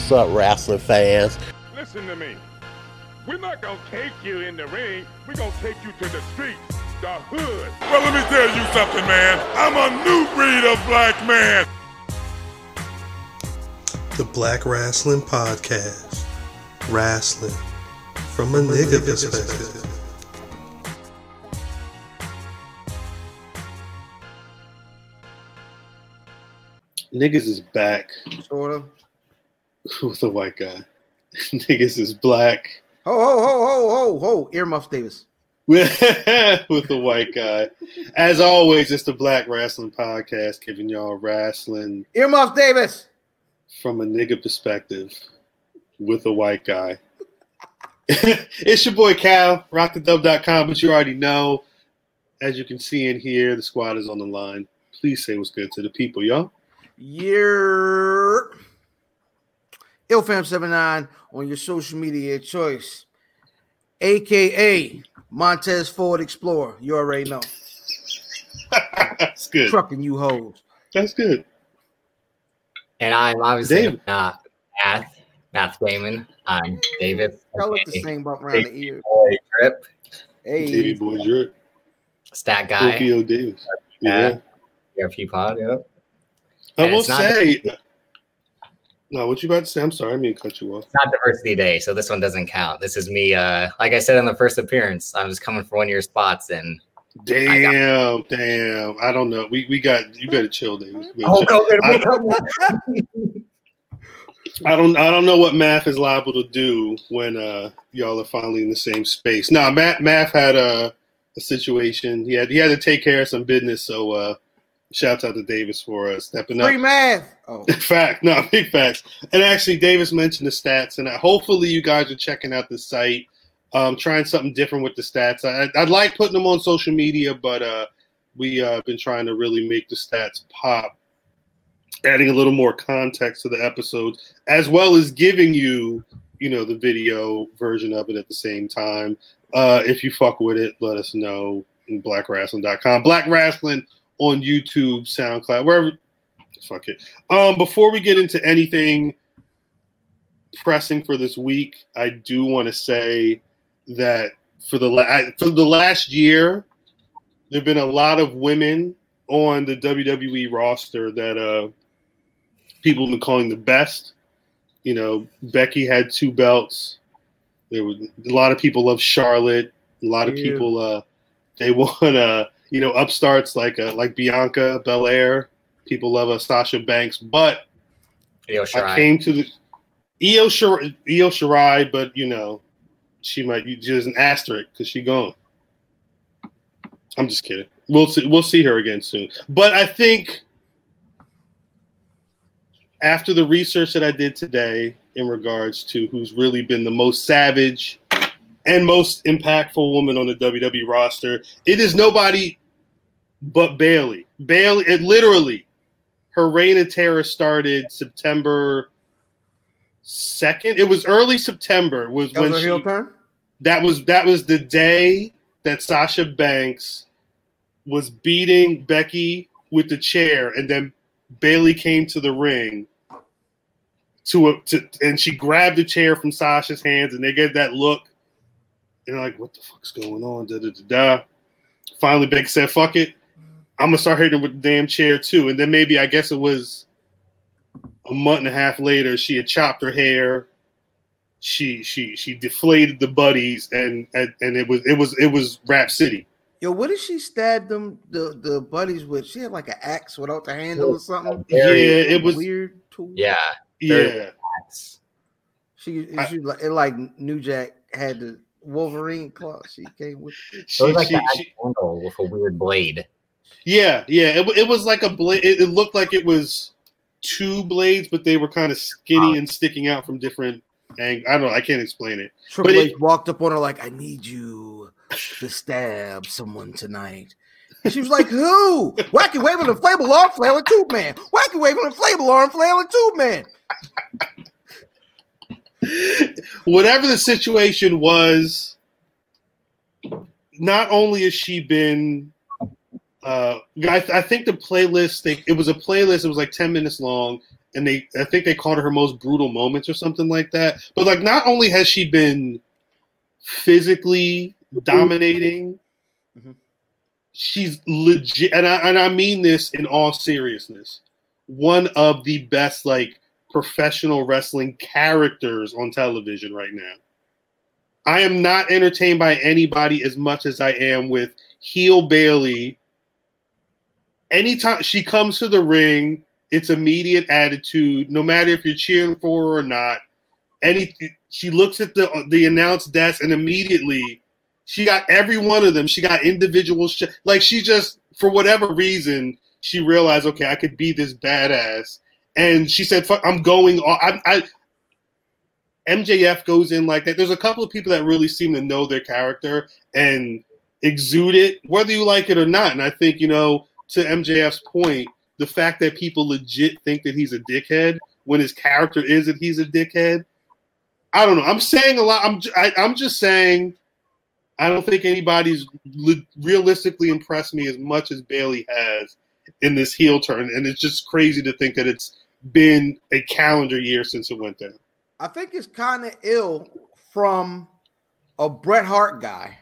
What's up, wrestling fans? Listen to me. We're not gonna take you in the ring. We're gonna take you to the streets, the hood. Well, let me tell you something, man. I'm a new breed of black man. The Black Wrestling Podcast. Wrestling from a nigga perspective. Niggas is back Sort of. with a white guy. Niggas is black Ho, ho, ho, ho, ho, ho. Earmuffs Davis. with, a white guy. As always, it's the Black Wrestling Podcast, giving y'all wrestling Earmuffs Davis. from a nigga perspective with a white guy. it's your boy Cal, rockthedub.com, but you already know. As you can see in here, the squad is on the line. Please say what's good to the people, y'all. Year. IlFam79 on your social media choice. AKA Montez Ford Explorer. You already know. That's good. Trucking you hoes. That's good. And I'm obviously David. not Matth, Math Damon. I'm David. Y'all look the same bump around the ear. Boy Drip, Davey Hey. Boy Drip. stat guy, Tokyo Davis. Yeah. Yeah. ERP pod. Yep. I will it's not- say. No, what you about to say? I'm sorry, I mean cut you off. It's not diversity day, so this one doesn't count. This is me. Uh, like I said in the first appearance, I was coming for one of your spots, and Damn, damn. I don't know. We we got you better chill, better oh, chill. I don't I don't know what Matth is liable to do when uh y'all are finally in the same space. Nah, Matth Matth had a, a situation. He had he had to take care of some business, so uh shouts out to Davis for uh, stepping up. Free Matth. Oh. Fact, no, big facts. And actually, Davis mentioned the stats, and hopefully, you guys are checking out the site, um, trying something different with the stats. I, I'd like putting them on social media, but uh, we uh, been trying to really make the stats pop, adding a little more context to the episodes, as well as giving you, you know, the video version of it at the same time. Uh, if you fuck with it, let us know. in Blackwrestling.com, Black Wrestling on YouTube, SoundCloud, wherever. Fuck it. Um, before we get into anything pressing for this week, I do want to say that for the la- for the last year, there've been a lot of women on the WWE roster that uh people have been calling the best. You know, Becky had two belts. There was a lot of people love Charlotte. A lot of Yeah. people uh they want uh you know upstarts like uh, like Bianca Belair. People love uh, Sasha Banks, but Io I came to the Io Shirai, Io Shirai, but you know, she might be just an asterisk because she's gone. I'm just kidding. We'll see. We'll see her again soon. But I think after the research that I did today in regards to who's really been the most savage and most impactful woman on the WWE roster, it is nobody but Bayley. Bayley, it literally her reign of terror started September second. It was early September. Was That when was she, turn? that was that was the day that Sasha Banks was beating Becky with the chair, and then Bayley came to the ring to a to, and she grabbed the chair from Sasha's hands, and they get that look, and they're like, "What the fuck's going on?" Da da da da. Finally, Becky said, "Fuck it, I'm gonna start hitting her with the damn chair too." And then maybe I guess it was a month and a half later, she had chopped her hair. She she she deflated the buddies, and and, and it was it was it was Rap City. Yo, what did she stab them the, the buddies with? She had like an axe without the handle or something. Yeah, Very it was weird tool. Yeah. yeah. She, she like it like New Jack had the Wolverine claw. She came with It She, was like she, that she, handle with a weird blade. Yeah, yeah. It, it was like a blade. It, it looked like it was two blades, but they were kind of skinny and sticking out from different angles. I don't know. I can't explain it. Triple H walked up on her like, "I need you to stab someone tonight." And she was like, "Who? Wacky waving a inflatable arm flailing tube man. Wacky waving a inflatable arm flailing tube man." Whatever the situation was, not only has she been, uh, I, I think the playlist, they, it was a playlist, it was like 10 minutes long, and they I think they called it her most brutal moments or something like that. But like, not only has she been physically dominating, Mhm. she's legit, and I and I mean this in all seriousness. One of the best like professional wrestling characters on television right now. I am not entertained by anybody as much as I am with heel Bayley. Anytime she comes to the ring, it's immediate attitude, no matter if you're cheering for her or not. Any she looks at the the announced desk and immediately she got every one of them. She got individual like she just for whatever reason she realized okay I could be this badass and she said Fuck, I'm going on. I, I MJF goes in like that. There's a couple of people that really seem to know their character and exude it, whether you like it or not. And I think, you know, to MJF's point, the fact that people legit think that he's a dickhead when his character is that he's a dickhead. I don't know. I'm saying a lot. I'm I, I'm just saying. I don't think anybody's le- realistically impressed me as much as Bayley has in this heel turn, and it's just crazy to think that it's been a calendar year since it went down. I think it's kind of ill from a Bret Hart guy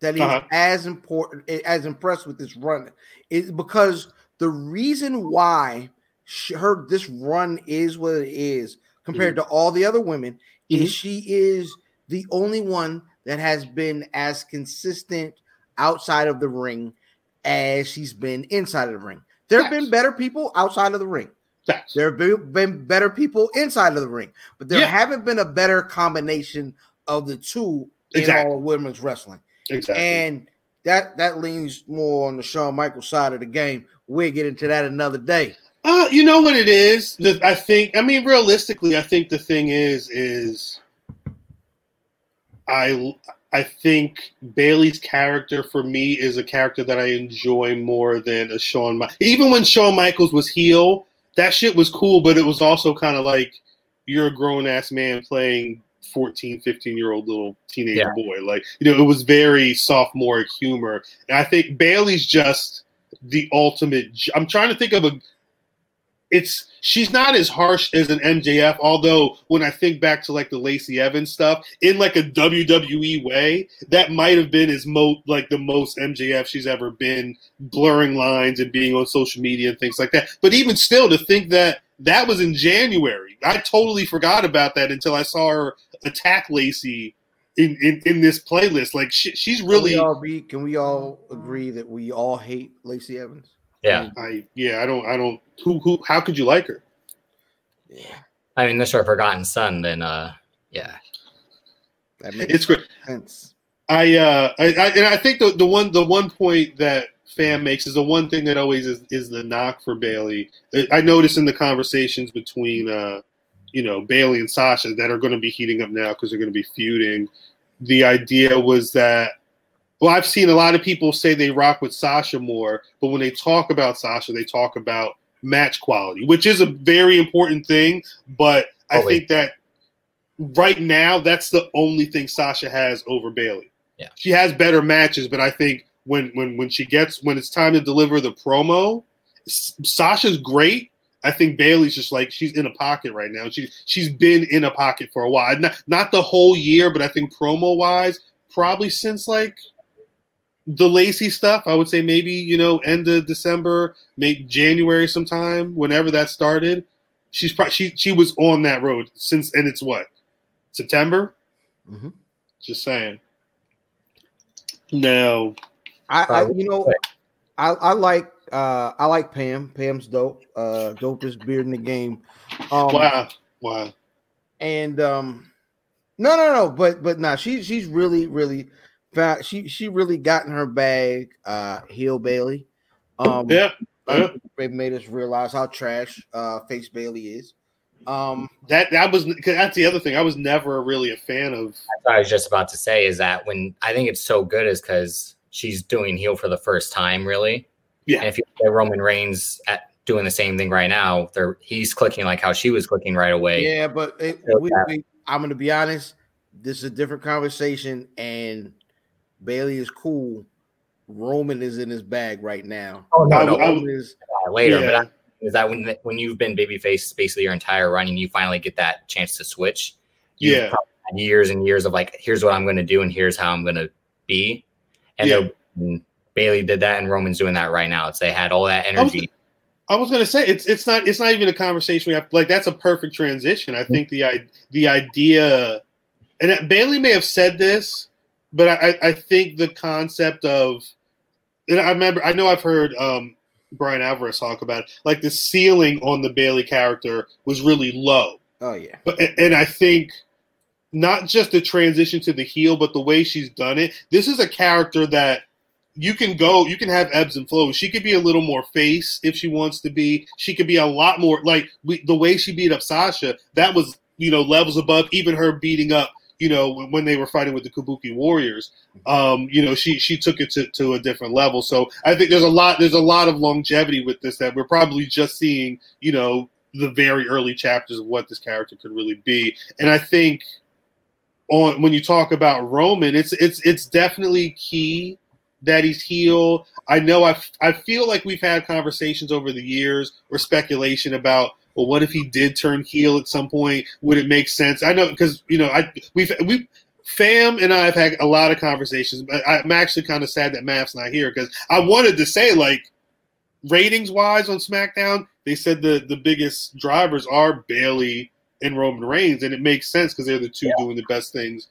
that he's Uh-huh. as important as impressed with this run is because the reason why she, her this run is what it is compared to all the other women Mhm. is she is the only one that has been as consistent outside of the ring as she's been inside of the ring. There have been better people outside of the ring. Facts. There have been- been better people inside of the ring, but there Yeah. haven't been a better combination of the two in Exactly. all women's wrestling. Exactly. And that that leans more on the Shawn Michaels side of the game. We'll get into that another day. Uh, you know what it is? The, I think. I mean, realistically, I think the thing is, is I I think Bayley's character for me is a character that I enjoy more than a Shawn. Mi- Even when Shawn Michaels was heel, that shit was cool, but it was also kind of like you're a grown ass man playing 14, 15 year old little teenage Yeah. boy. Like you know, it was very sophomoric humor, and I think Bayley's just the ultimate. i'm trying to think of a it's she's not as harsh as an MJF. Although when I think back to like the Lacey Evans stuff in like a WWE way, that might have been as mo like the most MJF she's ever been, blurring lines and being on social media and things like that. But even still, to think that that was in January, I totally forgot about that until I saw her attack Lacey. In, in, in this playlist, like she, she's Can really, we all be? Can we all agree that we all hate Lacey Evans? Yeah. I yeah, I don't, I don't. Who, who, how could you like her? Yeah, I mean, this or Forgotten Son, then uh yeah. that makes It's great. sense. I, uh, I, I and I think the the one the one point that fan makes is the one thing that always is, is the knock for Bayley. I- I noticed in the conversations between uh, you know Bayley and Sasha that are going to be heating up now because they're going to be feuding. The idea was that well, I've seen a lot of people say they rock with Sasha more, but when they talk about Sasha, they talk about match quality, which is a very important thing. But I think that right now that's the only thing Sasha has over Bayley. Yeah. She has better matches, but I think when when when she gets when it's time to deliver the promo, Sasha's great. I think Bayley's just like she's in a pocket right now. She she's been in a pocket for a while. Not not the whole year, but I think promo wise, probably since like the Lacey stuff. I would say maybe you know end of December, maybe January sometime, whenever that started. She's probably she she was on that road since, and it's what September. Mhm. Just saying. No, I, I you know, I, I like uh I like Pam. Pam's dope. Uh dopest beard in the game. Um wow, wow. and um no no no but but nah she she's really really fa- she she really got in her bag uh heel Bayley. Um Yeah, yeah. they made us realize how trash uh face Bayley is. Um that that was 'cause that's the other thing. I was never really a fan of. What I was just about to say is that when I think it's so good is because she's doing heel for the first time, really. Yeah. And if you look at Roman Reigns at doing the same thing right now, they're he's clicking like how she was clicking right away. yeah, but it, we, we, I'm gonna be honest, this is a different conversation and Bayley is cool. Roman is in his bag right now. Oh no, no, Roman is later. yeah. But I, is that when when you've been babyface basically your entire run and you finally get that chance to switch. you've Yeah. had years and years of like, here's what I'm going to do and here's how I'm going to be. And Yeah. They're- and Bayley did that, and Roman's doing that right now. It's they had all that energy. I was gonna say it's it's not it's not even a conversation we have like that's a perfect transition. I think the the idea and Bayley may have said this, but I, I think the concept of and I remember I know I've heard um, Bryan Alvarez talk about it, like the ceiling on the Bayley character was really low. Oh yeah. But and I think not just the transition to the heel, but the way she's done it. This is a character that you can go, you can have ebbs and flows. She could be a little more face if she wants to be. She could be a lot more like we, the way she beat up Sasha. That was you know levels above even her beating up. You know when- they were fighting with the Kabuki Warriors, um, you know she she took it to, to a different level. So I think there's a lot there's a lot of longevity with this that we're probably just seeing. You know the very early chapters of what this character could really be, and I think on when you talk about Roman, it's it's it's definitely key that he's heel. I know I I feel like we've had conversations over the years or speculation about well, what if he did turn heel at some point? Would it make sense? I know because you know I we've we Fam and I have had a lot of conversations, but I'm actually kind of sad that Matt's not here because I wanted to say like ratings wise on SmackDown, they said the the biggest drivers are Bayley and Roman Reigns, and it makes sense because they're the two doing the best things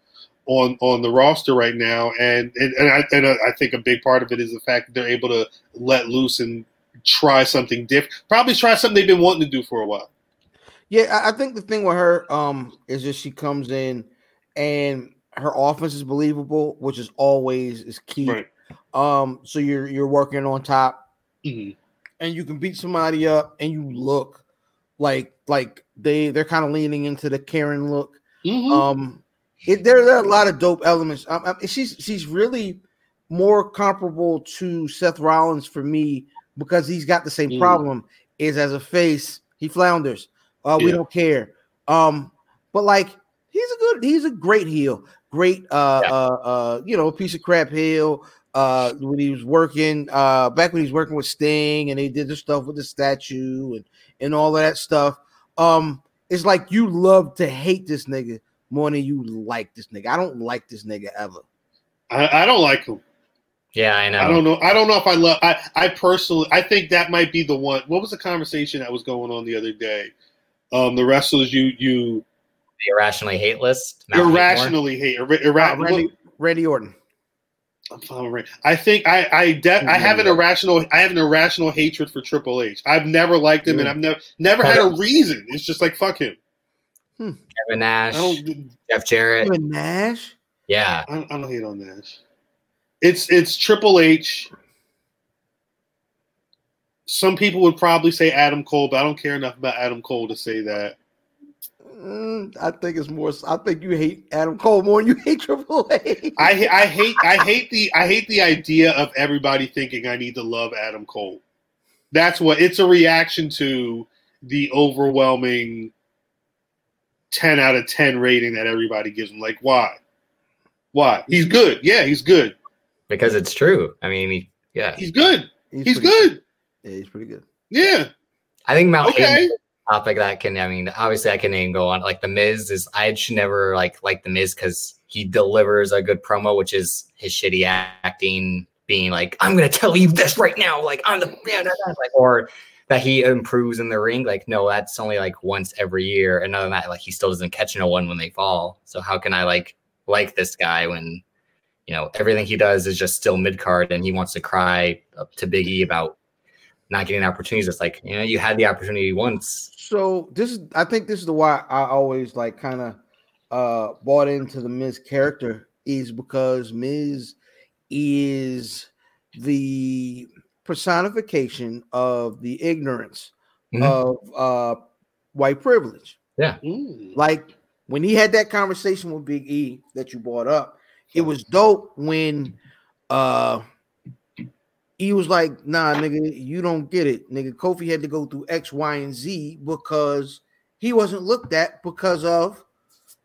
on on the roster right now. And and, and I and I think a big part of it is the fact that they're able to let loose and try something different. Probably try something they've been wanting to do for a while. Yeah, I think the thing with her um is just she comes in and her offense is believable, which is always is key. Right. Um, so you're you're working on top Mhm. and you can beat somebody up and you look like like they they're kind of leaning into the Karen look. Mhm. Um, it, there, there are a lot of dope elements. Um, um, she's she's really more comparable to Seth Rollins for me because he's got the same Mm. problem. Is as a face he flounders. Uh, we don't care. Um, but like he's a good, he's a great heel, great uh Yeah. uh uh you know piece of crap heel. Uh, when he was working, uh, back when he was working with Sting, and they did the stuff with the statue and and all of that stuff. Um, it's like you love to hate this nigga more than you like this nigga. I don't like this nigga ever. I, I don't like him. Yeah, I know. I don't know. I don't know if I love. I I personally, I think that might be the one. What was the conversation that was going on the other day? Um, the wrestlers you you The irrationally hate list. Mount Whitmore. irrationally hate. Irra- irra- Uh, Randy, Randy Orton. I'm following right. I think I I de- I have an irrational I have an irrational hatred for Triple H. I've never liked him, and I've never never had a reason. It's just like fuck him. Kevin Nash, Jeff Jarrett. Even Nash. Yeah, I don't, I don't hate on Nash. It's it's Triple H. Some people would probably say Adam Cole, but I don't care enough about Adam Cole to say that. Mm, I think it's more. I think you hate Adam Cole more than you hate Triple H. I I hate I hate the I hate the idea of everybody thinking I need to love Adam Cole. That's what it's a reaction to the overwhelming ten out of ten rating that everybody gives him. Like why? Why? He's good. Yeah, he's good. because it's true. I mean, he, yeah, He's good. He's pretty- good. Yeah, he's pretty good. Yeah. I think Mount Okay. Hayden topic that can. I mean, obviously, I can even go on. Like the Miz is. I should never like like the Miz because he delivers a good promo, which is his shitty acting, being like, "I'm gonna tell you this right now," like I'm the yeah, nah, nah," like or that he improves in the ring. Like, no, that's only like once every year. And other than that, like he still doesn't catch no one when they fall. So how can I like like this guy when you know everything he does is just still mid card and he wants to cry up to Big E about not getting opportunities. It's like, you know, you had the opportunity once. So this is. I think this is the why I always like kind of uh bought into the Miz character is because Miz is the personification of the ignorance Mhm. of uh white privilege. Mm. like when he had that conversation with Big E that you brought up, it was dope when uh he was like, nah, nigga, you don't get it. Nigga, Kofi had to go through X, Y, and Z because he wasn't looked at because of,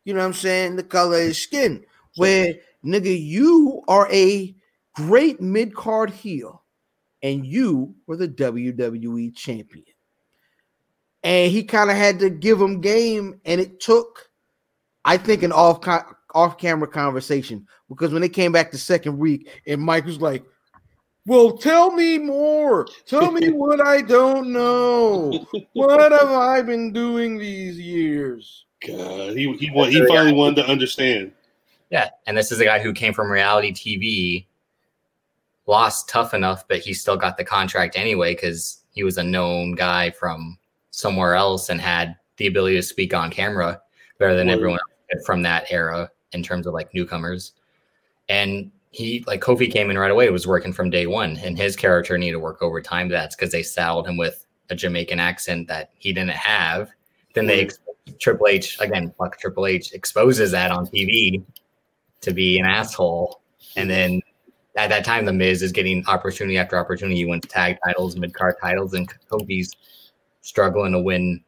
you know what I'm saying, the color of his skin. Where nigga, you are a great mid-card heel, and you were the WWE champion. and he kind of had to give him game, and it took, I think, an off off camera conversation because when they came back the second week, and Mike was like, "Well, tell me more. Tell me what I don't know. What have I been doing these years?" God, he he wa- he finally wanted to understand. Yeah, and this is a guy who came from reality TV, lost tough enough, but he still got the contract anyway because he was a known guy from somewhere else and had the ability to speak on camera better than Word. everyone else from that era in terms of like newcomers. And he like Kofi came in right away, was working from day one, and his character needed to work overtime. That's because they saddled him with a Jamaican accent that he didn't have. Then they hmm. ex- Triple H again, fuck Triple H exposes that on TV to be an asshole, and then at that time, the Miz is getting opportunity after opportunity. He wins tag titles, mid card titles, and Kofi's struggling to win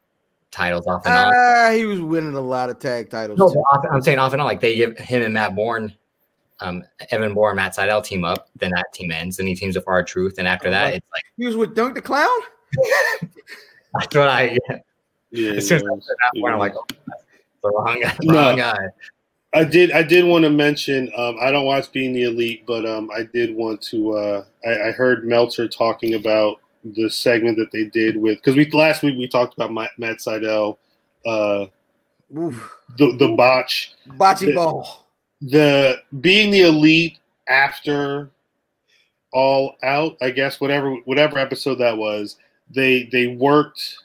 titles off and on. Ah, he was winning a lot of tag titles. No, off- I'm saying off and on. Like they give him and Matt Bourne, um, Evan Bourne, Matt Sydal team up. Then that team ends. Then he teams with R-Truth, and after that, it's like He was with Doink the Clown. that's what I. Yeah, As soon as I man. said Matt Bourne, I'm like, oh, that's the wrong guy. No. Wrong guy. I did. I did want to mention. Um, I don't watch Being the Elite, but um, I did want to. Uh, I, I heard Meltzer talking about the segment that they did with because we last week we talked about Matt, Matt Sydal, uh, Oof. the the botch, Bocce Yeah. ball. the being the elite after all out. I guess whatever whatever episode that was, they they worked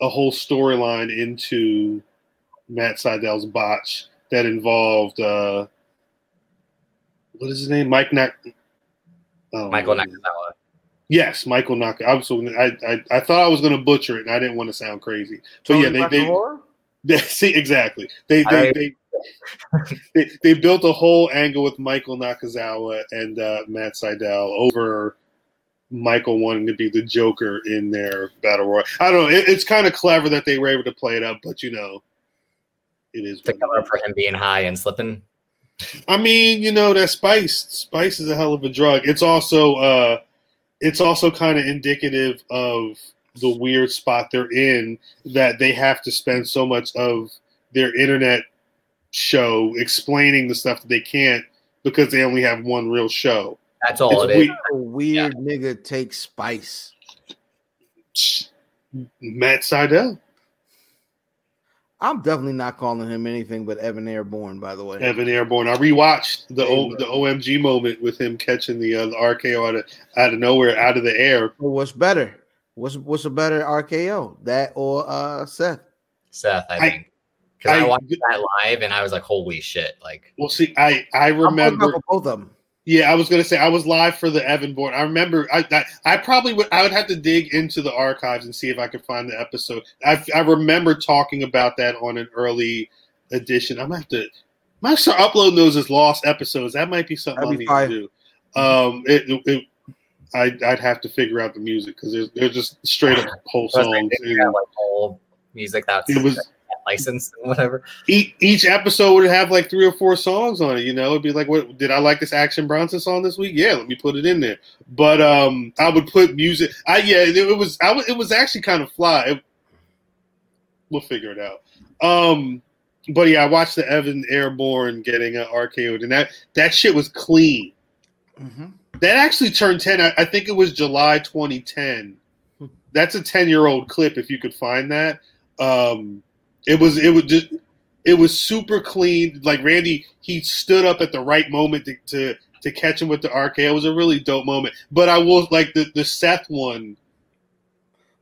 a whole storyline into Matt Sydal's botch that involved uh what is his name? Mike Nak oh, Michael Nakazawa. Yes, Michael Nak. I, was, so I, I I thought I was going to butcher it, and I didn't want to sound crazy. But yeah, they, they they see exactly. They they, I- they, they they built a whole angle with Michael Nakazawa and uh, Matt Sydal over Michael wanting to be the Joker in their battle royal. I don't know. It, it's kind of clever that they were able to play it up, but you know, it is. To cover up for him being high and slipping. I mean, you know that spice. Spice is a hell of a drug. It's also uh, it's also kind of indicative of the weird spot they're in that they have to spend so much of their internet show explaining the stuff that they can't because they only have one real show. That's all It's it is. weird. A weird nigga takes spice. Matt Sydal, I'm definitely not calling him anything but Evan Airborne, by the way. Evan Airborne. I rewatched the o, the OMG moment with him catching the, uh, the RKO out of out of nowhere, out of the air. Well, what's better? What's what's a better RKO? That or uh Seth? Seth, I I- think. Because I, I- watched that live and I was like, holy shit. Like, Well, see, I I I'm remember. both of them. Yeah, I was gonna say I was live for the Evan Bourne. I remember I, I I probably would I would have to dig into the archives and see if I could find the episode. I I remember talking about that on an early edition. I'm gonna have to might start uploading those as lost episodes. That might be something That'd I be need fire. to do. Um, it, it, it I I'd have to figure out the music because there's they're just straight up whole songs. didn't like whole music that's It was licensed and whatever. each, each episode would have like three or four songs on it. You know, it'd be like, "What did I like this Action Bronson song this week? Yeah, let me put it in there." But um, I would put music. I yeah, it, it was I was, it was actually kind of fly. It- we'll figure it out. Um, but yeah, I watched the Evan Airborne getting uh, RKO'd, and that that shit was clean. Mhm. That actually turned ten. I, I think it was July 2010. That's a 10 year old clip if you could find that. Um, it was it was just it was super clean. Like Randy, he stood up at the right moment to to, to catch him with the RKO. It was a really dope moment. But I will like the the Seth one.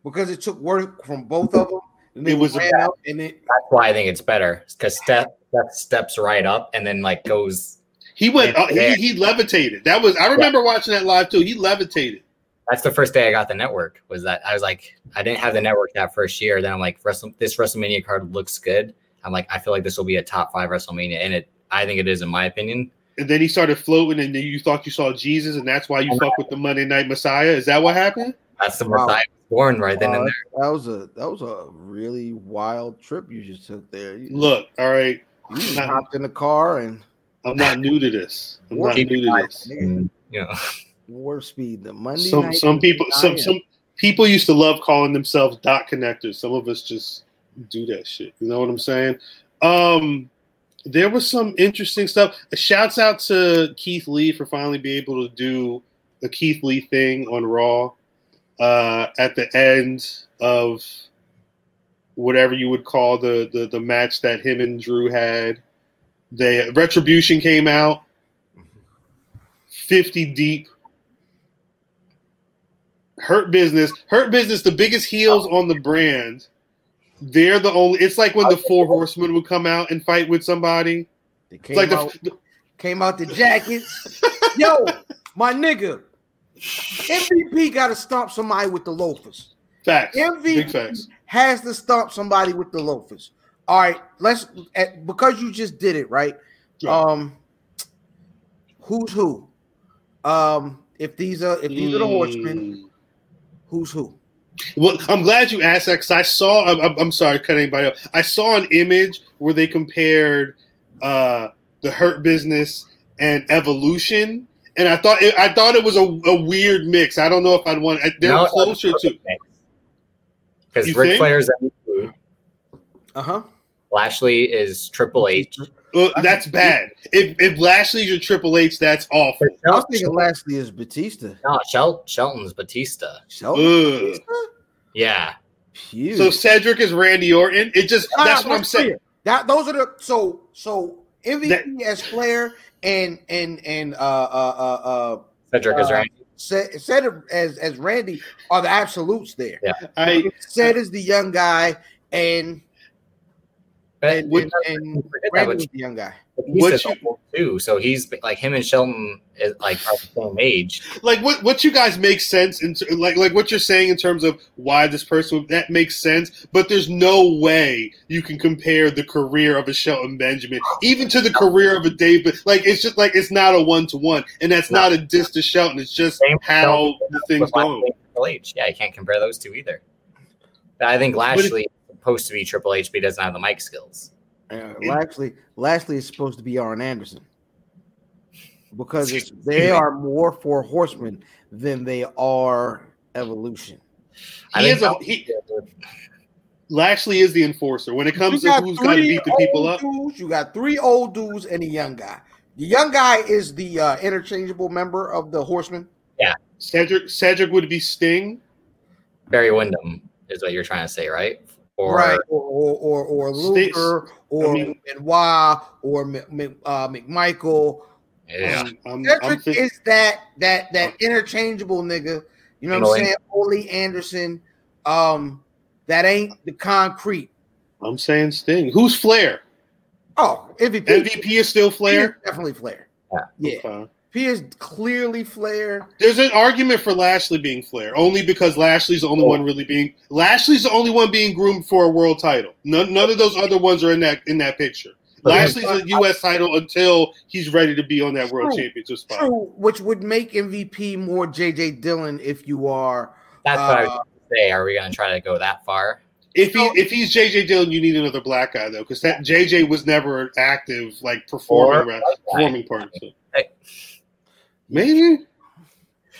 Because it took work from both of them. And It was ran out and it That's why I think it's better because Steph, Steph steps right up and then like goes. He went. Uh, he, he levitated. That was. I remember watching that live too. He levitated. That's the first day I got the network. Was that I was like I didn't have the network that first year. Then I'm like Wrestle, this WrestleMania card looks good. I'm like I feel like this will be a top five WrestleMania, and it I think it is in my opinion. And then he started floating, and then you thought you saw Jesus, and that's why you fuck with the Monday Night Messiah. Is that what happened? That's the Wow. Messiah was born right then and that, there. that was a that was a really wild trip you just took there. You, Look, all right. you just hopped in the car and I'm not new to this. I'm not new to this. and, you know, warp speed. The Monday Some night some people some some people used to love calling themselves dot connectors. Some of us just do that shit. You know what I'm saying? Um, there was some interesting stuff. Shouts out to Keith Lee for finally being able to do the Keith Lee thing on Raw uh, at the end of whatever you would call the, the the match that him and Drew had. The Retribution came out 50 deep. Hurt Business, Hurt Business, the biggest heels on the brand. They're the only. It's like when the Four Horsemen would come out and fight with somebody. They came like out, the came out the jackets. Yo, my nigga, MVP got to stomp somebody with the loafers. facts. Big MVP facts. has to stomp somebody with the loafers. All right, let's at, because you just did it right. Yeah. Um, who's who? Um, if these are if these are the horsemen, Mm. Who's who? Well, I'm glad you asked that because I saw. I'm, I'm- I'm sorry, cut anybody off. I saw an image where they compared uh, the Hurt Business and Evolution, and I thought it, I thought it was a, a weird mix. I don't know if I'd want. They're No, closer to. because You Ric think? Flair's Uh huh. Lashley is Triple H. Uh, that's bad. If, if Lashley's your Triple H, that's awful. I was thinking Lashley is Batista. No, Shel- Shelton's Batista. Shelton. Ugh. Yeah, Phew. So Cedric is Randy Orton. It just Ah, that's what I'm saying. clear. That those are the so so MVP as Flair and and and uh uh uh uh Cedric is Uh, Randy. said said as as Randy are the absolutes there. Yeah. I Said is the young guy and But and, we and, and that, Randy but was the young guy. Batista's What too. So he's like him and Shelton is like are the same age. like what what you guys make sense in like like what you're saying in terms of why this person that makes sense but there's no way you can compare the career of a Shelton Benjamin even to the career of a David like it's just like it's not a one to one and that's No. not a diss to Shelton it's just Same how Shelton the things go and Triple H. Yeah, you can't compare those two either. But I think Lashley is supposed to be Triple H, but he doesn't have the mic skills. Uh, Lashley Lashley is supposed to be Arn Anderson because it's, they are more for horsemen than they are evolution. I he is a, he, Lashley is the enforcer when it comes to who's going to beat the people up Dudes, you got three old dudes and a young guy. The young guy is the uh, interchangeable member of the horsemen. Yeah, Cedric Cedric would be Sting Barry Windham is what you're trying to say, right? Or right, or or or, or Luger, or I mean- Benoit, or M- M- uh, McMichael. yeah, Um, I'm, I'm Cedric think- is that that that interchangeable nigga. You know what I'm Annoying. saying? Ole Anderson. Um, that ain't the concrete. I'm saying Sting who's Flair Oh, MVP. MVP is still He is Flair definitely Flair. Yeah. Yeah, Okay. He is clearly Flair. There's an argument for Lashley being Flair, only because Lashley's the only one really being Lashley's the only one being groomed for a world title. None, none of those other ones are in that in that picture. But Lashley's a U.S. title until he's ready to be on that world championship spot. True, which would make MVP more JJ Dillon if you are. that's what I was Uh, going to say. Are we going to try to go that far? If he if he's JJ Dillon, you need another black guy though, because that JJ was never active like performing Or- around, performing part. So. Hey. Maybe.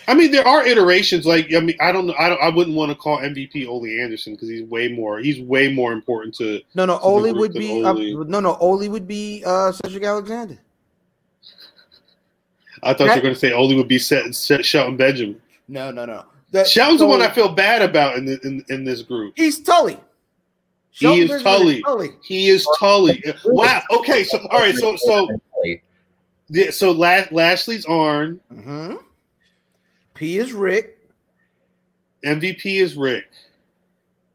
I mean, there are iterations. Like, I mean, I don't know. I don't. I wouldn't want to call MVP Ole Anderson because he's way more. He's way more important to No, no, the Ole would than be. Uh, no, no, Ole would be uh, Cedric Alexander. I thought you That- were going to say Ole would be set, set Shelton Benjamin. No, no, no. That, Shelton's the one I feel bad about in, the, in in this group. He's Tully. He is Benjamin Tully. Tully. He is Tully. Wow. Okay. So all right. So so yeah, so La- Lashley's Arn. hmm P is Ric. MVP is Ric.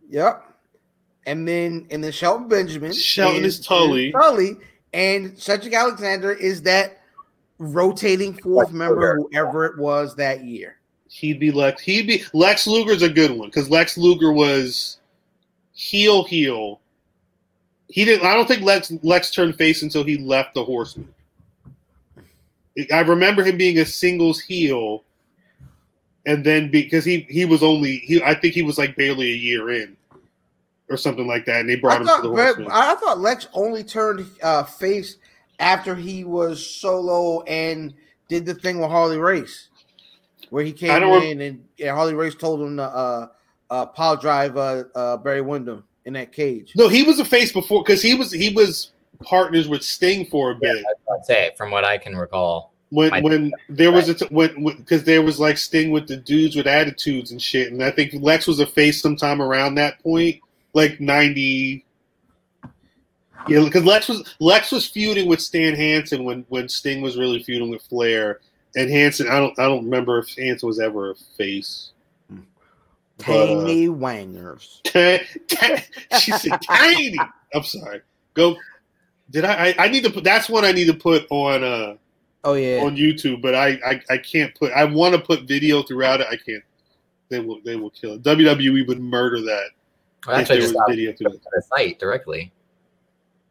Yep. And then and then Shelton Benjamin. Shelton is Tully. Tully. And Cedric Alexander is that rotating fourth Lex member, Luger. whoever it was that year. He'd be Lex. He'd be Lex Luger's a good one because Lex Luger was heel heel. He didn't. I don't think Lex Lex turned face until he left the Horseman. I remember him being a singles heel, and then because he he was only he I think he was like barely a year in, or something like that, and they brought I him to the but I thought Lex only turned uh, face after he was solo and did the thing with Harley Race. where he came I don't rem- in and yeah, Harley Race told him to uh, uh, pile drive uh, uh, Barry Windham in that cage. No, he was a face before because he was he was partners with Sting for a bit. I'd say from what I can recall. when I- when there was a t- when because there was like Sting with the dudes with attitudes and shit, and I think Lex was a face sometime around that point, like ninety. Yeah, because Lex was Lex was feuding with Stan Hansen when when Sting was really feuding with Flair, and Hansen. I don't I don't remember if Hansen was ever a face. But, uh, Tiny wangers. she said tiny. I'm sorry. Go. Did I, I? I need to put. That's one I need to put on. uh Oh yeah. on YouTube, but I, I I can't put. I want to put video throughout it. I can't. They will they will kill it. WWE would murder that Well, if that's what I there just was video through the site directly.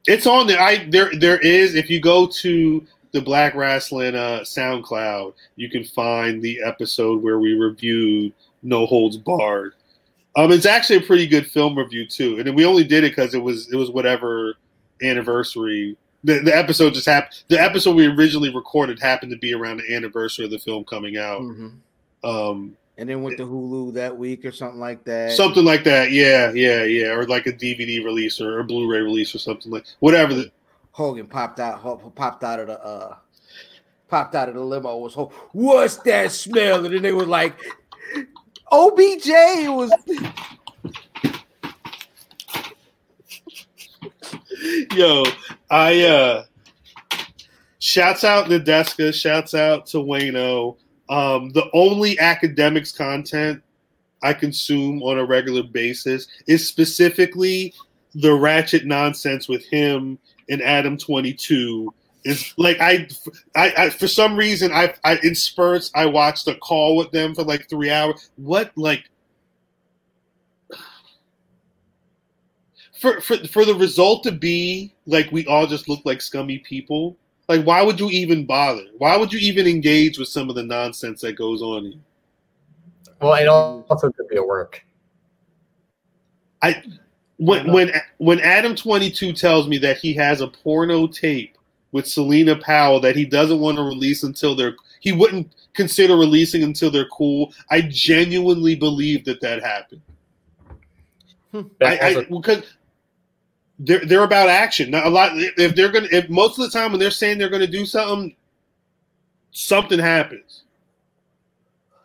It's on there. I there there is. If you go to the Black Wrestling uh, SoundCloud, you can find the episode where we reviewed No Holds Barred. Um, it's actually a pretty good film review too, and we only did it because it was it was whatever anniversary. The, the episode just happened. The episode we originally recorded happened to be around the anniversary of the film coming out. Mhm. Um, And then went to Hulu that week or something like that. something like that. Yeah, yeah, yeah, or like a DVD release or a Blu-ray release or something like whatever. The, Hogan popped out popped out of the uh popped out of the limo was what's that smell? And then they were like OBJ was Yo, I uh shouts out to Deska, shouts out to Wayno. Um, the only Akademiks content I consume on a regular basis is specifically the ratchet nonsense with him and Adam 22. Is like I, I, I for some reason I, I in spurts I watched a call with them for like three hours. What like for, for for the result to be like we all just look like scummy people like why would you even bother why would you even engage with some of the nonsense that goes on here? Well, it also could be a work. I when when when adam 22 tells me that he has a porno tape with celina powell that he doesn't want to release until they're he wouldn't consider releasing until they're cool i genuinely believe that that happened I, I, because they're they're about action. Now, a lot if they're gonna if most of the time when they're saying they're gonna do something, something happens.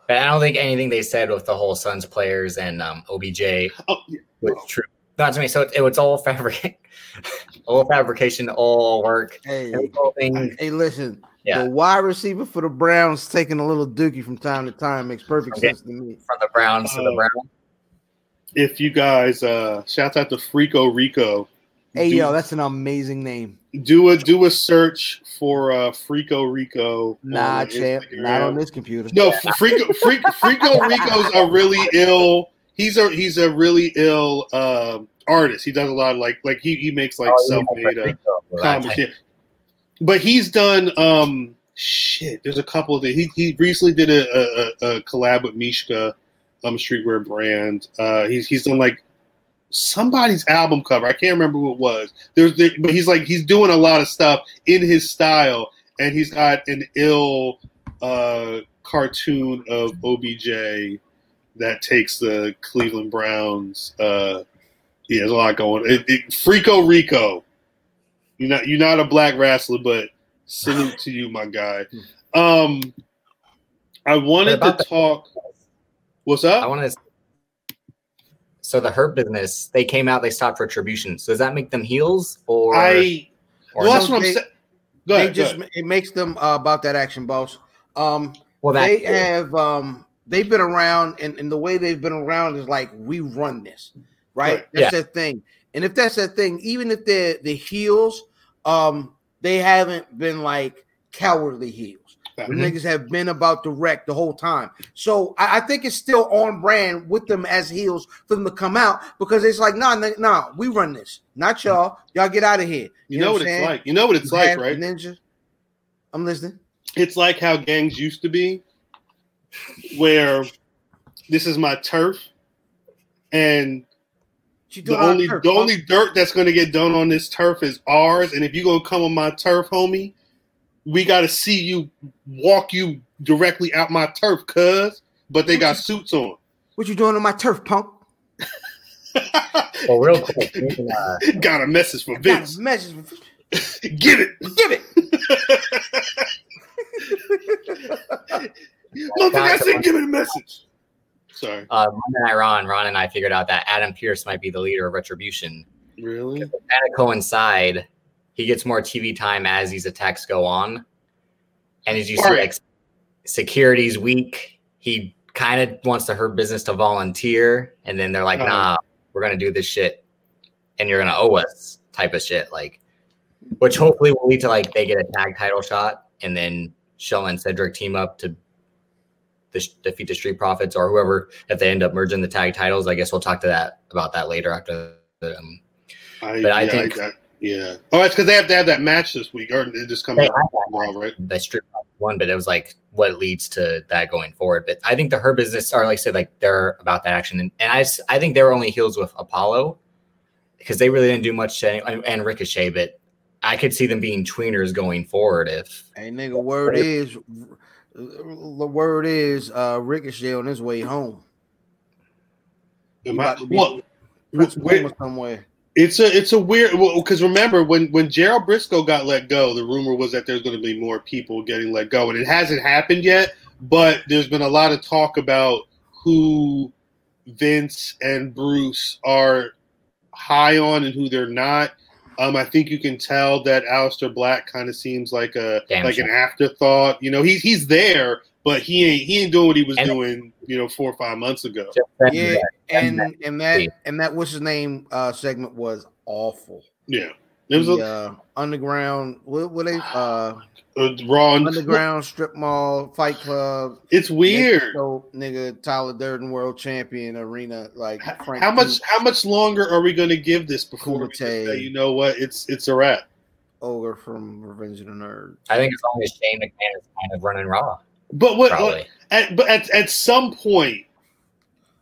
But I don't think anything they said with the whole Suns players and um, OBJ Oh, yeah. was true. Not to me. So it, it was all fabric, all fabrication, all work. hey, It was all thing. hey listen, Yeah. the wide receiver for the Browns taking a little dookie from time to time makes perfect Okay. sense to me. From the Browns to the Uh, Browns. If you guys uh shout out to Frico Rico. Hey do, yo, that's an amazing name. do a do a search for uh Frico Rico. Nah, champ, Instagram. not on this computer. No, Frico Frico, Frico Rico's a really ill. He's a he's a really ill um artist. He does a lot of like like he, he makes like Oh, yeah, self-made uh, Rico. comics. Yeah. But he's done um shit. There's a couple of the, he he recently did a, a, a collab with Mishka, um streetwear brand. Uh he's he's done like somebody's album cover. I can't remember who it was. There's there, but he's like he's doing a lot of stuff in his style and he's got an ill uh cartoon of OBJ that takes the Cleveland Browns uh yeah, there's a lot going. It, it, Frico Rico, you're not you're not a black wrestler, but salute to you, my guy. Um, I wanted to talk. What's up? I up? want to. So the Hurt business, they came out, they stopped retribution. So does that make them heels or? I or well, no? that's what I'm saying. Go they ahead. go just ahead. it makes them uh, about that action, boss. Um, well, that they have um they've been around and, and the way they've been around is like we run this right Right. that's Yeah. their thing and if that's their thing even if they're the heels um they haven't been like cowardly heels the Mhm. niggas have been about the wreck the whole time. So I, I think it's still on brand with them as heels for them to come out because it's like nah nah, nah we run this. Not y'all. Y'all get out of here. You know what I'm it's like. You know what it's like, right? ninja. I'm listening. It's like how gangs used to be, where this is my turf, and the only turf, the only dirt that's going to get done on this turf is ours. And if you gonna come on my turf, homie, we got to see you walk you directly out my turf, cuz. But they got suits on. What you doing on my turf, punk? Well, real quick, we can, got a message for Got Vince. a message. for- Give it. Give it. Motherfucker, I said give it a message. Sorry. uh, Monday Night Ron, Ron and I figured out that Adam Pearce might be the leader of Retribution. Really? Kind of coincide. He gets more TV time as these attacks go on, and as you see, Right. like security's weak. He kind of wants to hurt business to volunteer, and then they're like, Uh-huh. "Nah, we're gonna do this shit, and you're gonna owe us." Type of shit, like, which hopefully will lead to like they get a tag title shot, and then Shell and Cedric team up to dis- defeat the Street Profits or whoever if they end up merging the tag titles. I guess we'll talk to that about that later after the um, I, But I yeah, think- got- yeah. Oh, it's because they have to have that match this week, or it just comes They out tomorrow, right? the Street one, but it was like what leads to that going forward. But I think the Hurt Business are like I said, like they're about that action, and, and I s- I think they were only heels with Apollo because they really didn't do much to any, and- and Ricochet, but. I could see them being tweeners going forward if Hey, nigga, word is, the word is, uh, Ricochet on his way home. He Am I- about to be well, Prince wait, somewhere. It's a it's a weird because remember when when Gerald Brisco got let go, the rumor was that there's going to be more people getting let go, and it hasn't happened yet. But there's been a lot of talk about who Vince and Bruce are high on and who they're not. Um, I think you can tell that Aleister Black kind of seems like a Damn like an afterthought. You know, he's he's there, but he ain't he ain't doing what he was And- doing. You know, four or five months ago. Yeah, and and and that and that what's his name uh segment was awful. Yeah, it was the, a uh, underground. What, what they uh uh, raw. and- underground strip mall fight club. It's weird. So nigga, Tyler Durden, world champion arena. Like Frank how much Dux, how much longer are we going to give this before we say, you know what it's it's a wrap ogre from Revenge of the Nerd. I think as long as Shane McMahon is kind of running raw, but what, what at, but at, at some point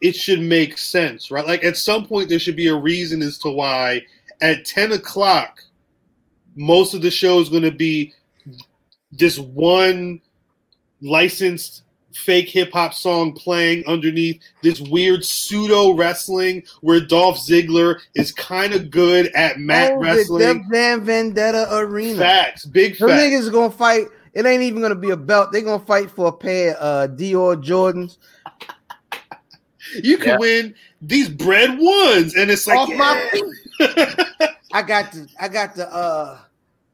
it should make sense right like at some point there should be a reason as to why at 10 o'clock most of the show is going to be this one licensed fake hip hop song playing underneath this weird pseudo wrestling where Dolph Ziggler is kind of good at mat Oh, the wrestling. Def Jam Vendetta arena. Facts, big Them facts. niggas are gonna fight. It ain't even gonna be a belt. They're gonna fight for a pair of uh, Dior Jordans. You can Yeah. win these bread ones, and it's like Off my yeah. feet. I got the I got the uh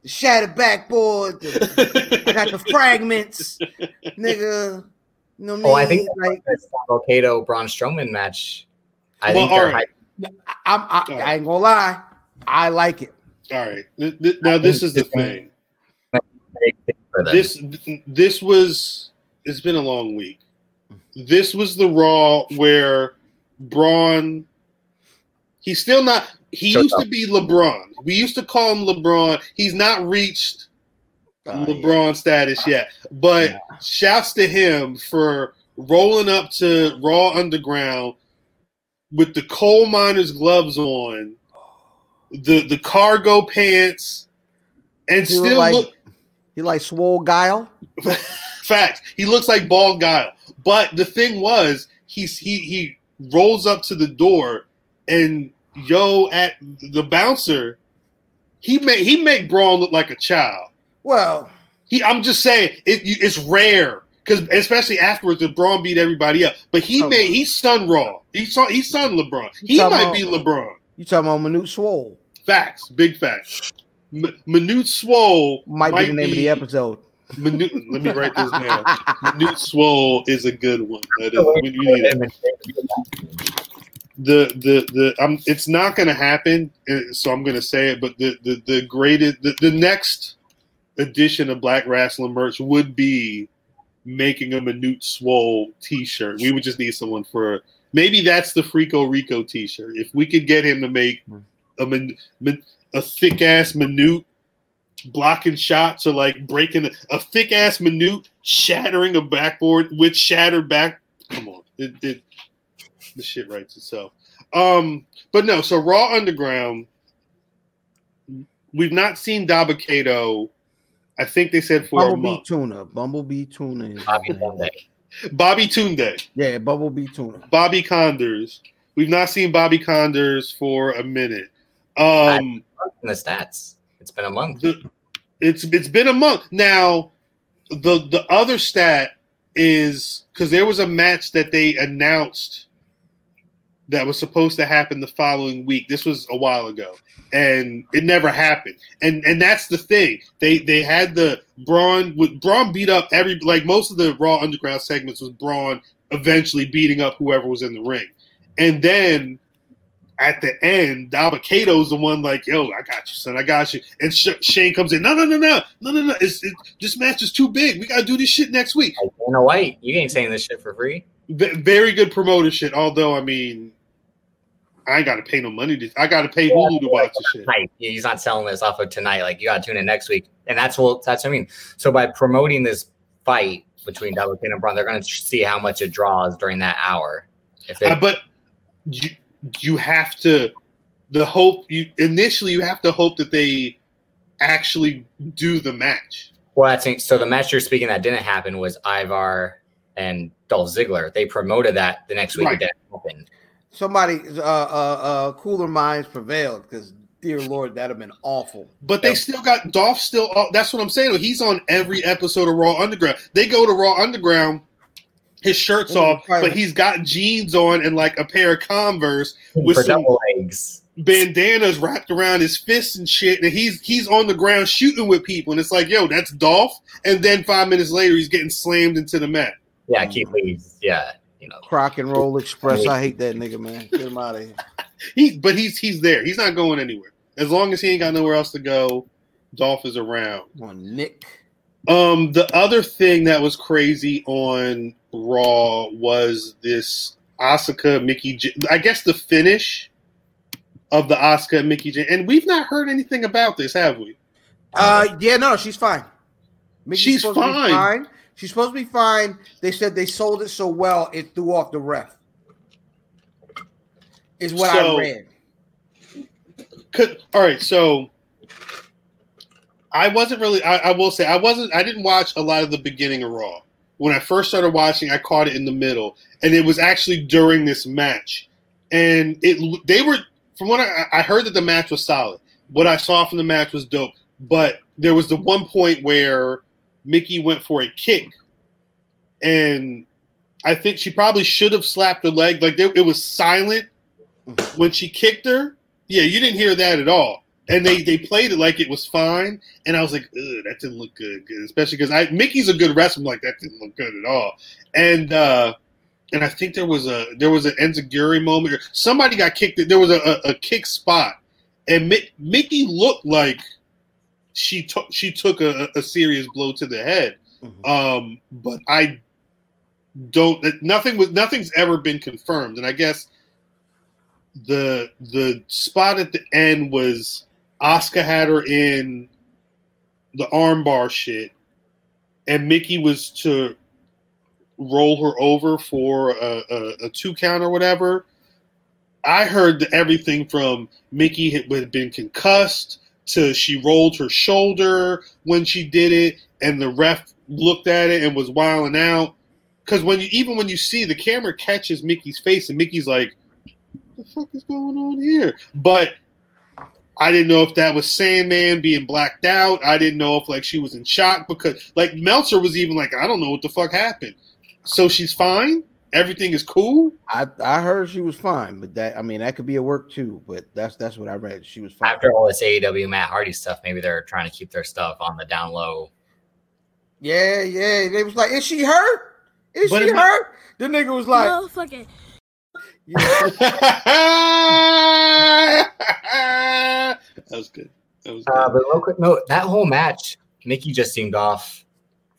the shattered backboard. The, I got the fragments, nigga. You know what Oh, I I mean? think like the Volcano Braun Strowman match. I Well, think they're all right. hyped. I'm, I, I ain't gonna lie. I like it. All right, Th- th- now this is the thing. For them. This this was. It's been a long week. This was the Raw where Braun. He's still not. He Shut used up. to be LeBron. We used to call him LeBron. He's not reached Oh, LeBron status uh, yet. But shouts to him for rolling up to Raw Underground with the coal miner's gloves on, the the cargo pants, and He still like- look You like swole guile? facts. He looks like bald guile. But the thing was, he's he he rolls up to the door and yo at the bouncer, he made he make Braun look like a child. Well, He, I'm just saying, it, it's rare because especially afterwards, the Braun beat everybody up. But he Oh. made he son Raw. He son, he's son LeBron. He might about- be LeBron. you talking about Manute Swole? Facts, big facts. M- Manute Swole Might, be the name of the episode. Minute, let me write this down. Manute Swole is a good one. That is, we, need it. the the the um, it's not going to happen. uh, So I'm going to say it. But the the the greatest the, the next edition of Black Wrestling merch would be making a Manute Swole T-shirt. We would just need someone for maybe that's the Freako Rico T-shirt. If we could get him to make a min, min, a thick ass Manute blocking shots or like breaking a, a thick ass Manute shattering a backboard with shattered back. Come on, it, it the shit writes itself. Um, but no, so Raw Underground, we've not seen Dabba-Kato I think they said for a Bumblebee month. tuna. Bumblebee tuna. is- Bobby Sunday. Bobby Tunde, Yeah, Bumblebee tuna. Bobby Condors. We've not seen Bobby Condors for a minute. Um, In the stats. It's been a month. the, it's it's been a month now. The the other stat is because there was a match that they announced that was supposed to happen the following week. This was a while ago, and it never happened. And and that's the thing. They they had the Braun with Braun beat up every like most of the Raw Underground segments was Braun eventually beating up whoever was in the ring, and then at the end, Dabba-Kato's the one like, "Yo, I got you, son. I got you." And Sh- Shane comes in, "No, no, no, no, no, no, no. It's, it, this match is too big. We gotta do this shit next week." Like, Dana White, you ain't saying this shit for free. V- very good promoter shit. Although, I mean, I ain't gotta pay no money. To, I gotta pay Hulu to watch the shit. Tonight. He's not selling this off of tonight. Like you gotta tune in next week. And that's what that's what I mean. So by promoting this fight between King and Braun, they're gonna see how much it draws during that hour. If they Uh, but you you have to the hope you initially you have to hope that they actually do the match. Well, I think so. The match you're speaking that didn't happen was Ivar and Dolph Ziggler. They promoted that the next week. Right. It didn't happen. Somebody, uh, uh, uh, cooler minds prevailed because, dear Lord, that'd have been awful. But they still got Dolph. Still, oh, that's what I'm saying. He's on every episode of Raw Underground. They go to Raw Underground, his shirt's off, but he's got jeans on and like a pair of Converse with for some legs. bandanas wrapped around his fists and shit. And he's he's on the ground shooting with people, and it's like, yo, that's Dolph. And then five minutes later, he's getting slammed into the mat. Yeah, Keith Lee's. Yeah, you know. Crock and Roll Express. I hate that nigga, man. Get him out of here. He, but he's he's there. He's not going anywhere. As long as he ain't got nowhere else to go, Dolph is around. On Nick. Um, the other thing that was crazy on Raw was this Asuka Mickie. J- I guess the finish of the Asuka Mickie J. And we've not heard anything about this, have we? Uh, yeah, no, she's fine. Mickie's She's be fine. She's supposed to be fine. They said they sold it so well it threw off the ref. Is what So- I read. Could, all right, so I wasn't really. I, I will say I wasn't. I didn't watch a lot of the beginning of Raw. When I first started watching, I caught it in the middle, and it was actually during this match. And it they were from what I, I heard that the match was solid. What I saw from the match was dope, but there was the one point where Mickie went for a kick, and I think she probably should have slapped her leg. Like there, it was silent mm. when she kicked her. Yeah, you didn't hear that at all. And they they played it like it was fine, and I was like, Ugh, that didn't look good, good. especially because I Mickie's a good wrestler. I'm like that didn't look good at all. And uh and I think there was a there was an Enziguri moment. Somebody got kicked. There was a, a, a kick spot, and Mi- Mickie looked like she took she took a, a serious blow to the head. Mhm. Um, but I don't. Nothing was nothing's ever been confirmed, and I guess the the spot at the end was Asuka had her in the armbar shit, and Mickie was to roll her over for a, a, a two count or whatever. I heard everything from Mickie had, been concussed to she rolled her shoulder when she did it, and the ref looked at it and was wilding out. Because when you even when you see the camera catches Mickie's face and Mickie's like, "What the fuck is going on here?" But I didn't know if that was Sandman being blacked out. I didn't know if like she was in shock because like Meltzer was even like, "I don't know what the fuck happened." So she's fine. Everything is cool. I I heard she was fine, but that I mean that could be a work too. But that's that's what I read. She was fine. After all this AEW Matt Hardy stuff, maybe they're trying to keep their stuff on the down low. Yeah, yeah. They was like, "Is she hurt? Is But she it- hurt?" The nigga was like, no, fuck it. that was good. That was good. Uh, but real quick note, that whole match, Mickie just seemed off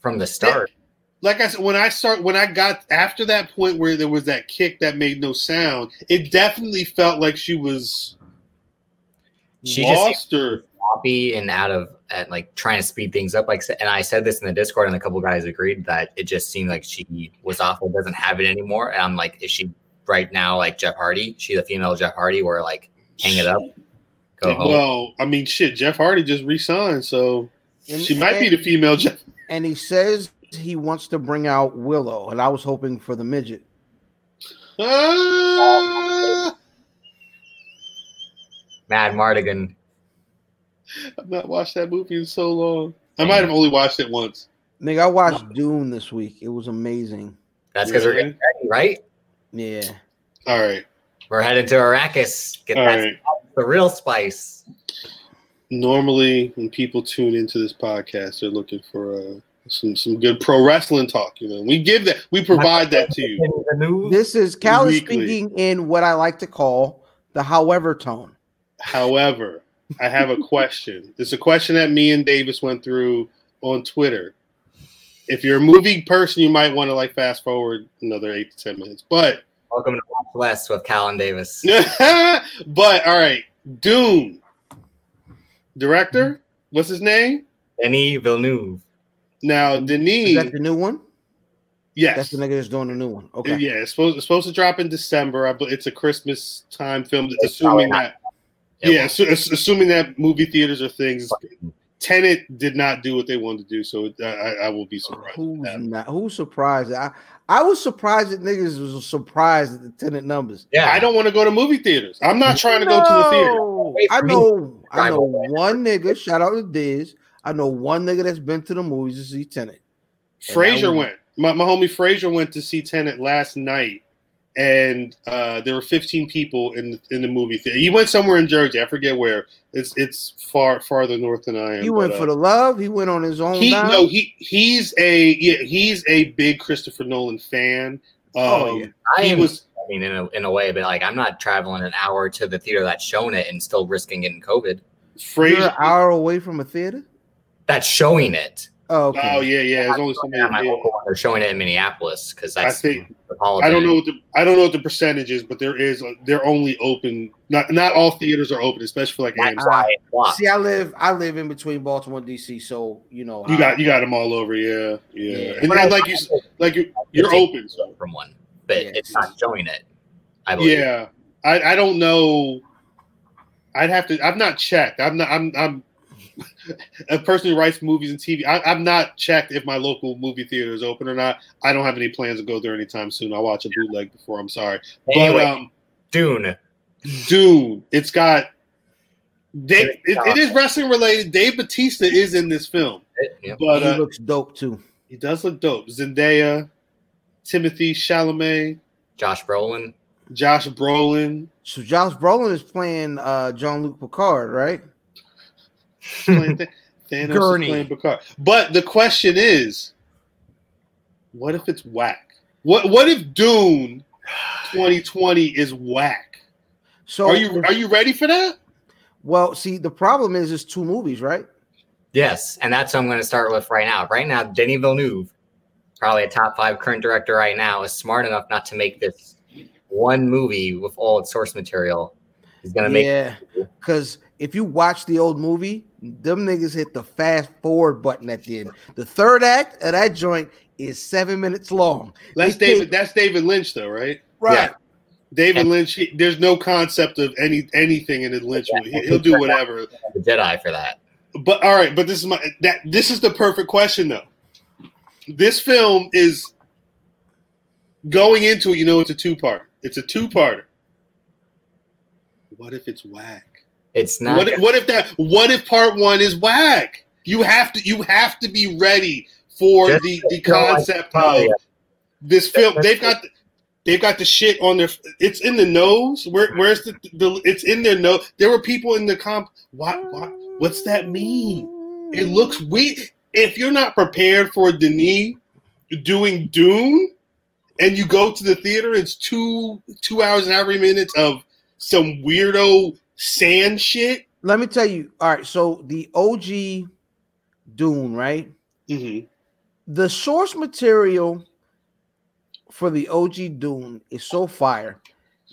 from the start. like I said, when I start, when I got after that point where there was that kick that made no sound, it definitely felt like she was She just lost or Sloppy and out of at like trying to speed things up. Like, and I said this in the Discord, and a couple guys agreed that it just seemed like she was awful, doesn't have it anymore. And I'm like, is she right now like Jeff Hardy? She the female Jeff Hardy, where like hang it up, go home. well, I mean, shit. Jeff Hardy just re-signed, so And, She might be the female. Jeff. and he says he wants to bring out Willow, and I was hoping for the midget. Ah, Mad Mardigan. I've not watched that movie in so long. I might have only watched it once. Nigga, I watched Dune this week. It was amazing. That's because we're Really? getting ready, right? Yeah. All right. We're heading to Arrakis. Get All that right. the real spice. Normally, when people tune into this podcast, they're looking for uh, some some good pro wrestling talk. You know, we give that, we provide that to you. This is Cal is speaking in what I like to call the however tone. However, I have a question. It's a question that me and Davis went through on Twitter. If you're a movie person, you might want to like fast forward another eight to ten minutes. But Welcome to Watch West with Cal and Davis. but all right, Dune director, what's his name? Denis Villeneuve. Now Denis, Is that the new one? yes, That's the nigga that's doing the new one. Okay. Yeah, it's supposed, it's supposed to drop in December. I, bel- it's a Christmas time film. It's Assuming that, It yeah, won't. assuming that movie theaters are things. Tenet did not do what they wanted to do, so it, I, I I will be surprised. Who's not? Who's surprised? I I was surprised that niggas was surprised at the Tenet numbers. Yeah, I don't want to go to movie theaters. I'm not trying to go to the theater. I know. I know one nigga. Shout out to Diz. I know one nigga that's been to the movies to see Tenet. And Frazier went. My, my homie Frazier went to see Tenet last night, and uh, there were 15 people in the, in the movie theater. He went somewhere in Jersey. I forget where. It's it's far farther north than I am. He went but, for uh, the love. He went on his own. he dime. no he he's a yeah he's a big Christopher Nolan fan. Um, Oh, yeah. I he am. was I mean, in a, in a way, but like, I'm not traveling an hour to the theater that's shown it and still risking getting COVID. You're an hour away from a theater. That's showing it. Oh, oh, okay. Oh yeah, yeah. There's only so Yeah, my many. local one, they're showing it in Minneapolis because I think the. I don't know what the I don't know what the percentage is, but there is they're only open. Not not all theaters are open, especially for like That's AMC. why it's blocked. See, I live. I live in between Baltimore and DC, so you know. You I- got you got them all over, yeah, yeah. Yeah. And, But I- like you like you, you're open, so from one, but Yeah, it's not showing it. I believe. yeah. I I don't know. I'd have to. I've not checked. I'm not. I'm. I'm a person who writes movies and TV. I, I've not checked if my local movie theater is open or not. I don't have any plans to go there anytime soon. I'll watch a bootleg before. I'm sorry, Anyway, but um, Dune. Dune. It's got. Dave, it, it is wrestling related. Dave Batista is in this film, It- yep. but he uh, looks dope too. he does look dope. Zendaya, Timothée Chalamet, Josh Brolin. Josh Brolin. So Josh Brolin is playing uh John Luc Picard, right? Playing Th- Thanos Gurney. is playing Picard. But the question is, what if it's whack? What What if Dune 2020 is whack? So Are you Are you ready for that? well? See, the problem is it's two movies, right? Yes, and that's what I'm going to start with right now. Right now, Denis Villeneuve, probably a top five current director right now, is smart enough not to make this one movie with all its source material. He's going to make Yeah, because if you watch the old movie, them niggas hit the fast forward button at the end. The third act of that joint is seven minutes long. That's They David. take- That's David Lynch, though, right? Right. David Lynch. He, there's no concept of any anything in his Lynch. movie. He, he'll do whatever. the Jedi for that. But all right, but this is my that this is the perfect question though. This film is going into it, you know it's a two-part. It's a two-parter. What if it's whack? It's not. What if, what if that what if part 1 is whack? You have to you have to be ready for Just the the feel like- concept of yeah. this film. They've got the, they've got the shit on their. It's in the nose. Where where's the, the It's in their nose. There were people in the comp. What what what's that mean? It looks weird. If you're not prepared for Denis doing Dune, and you go to the theater, it's two two hours and every minute of some weirdo sand shit. Let me tell you. All right, so the OG Dune, right? Mm-hmm. The source material for the OG Dune is so fire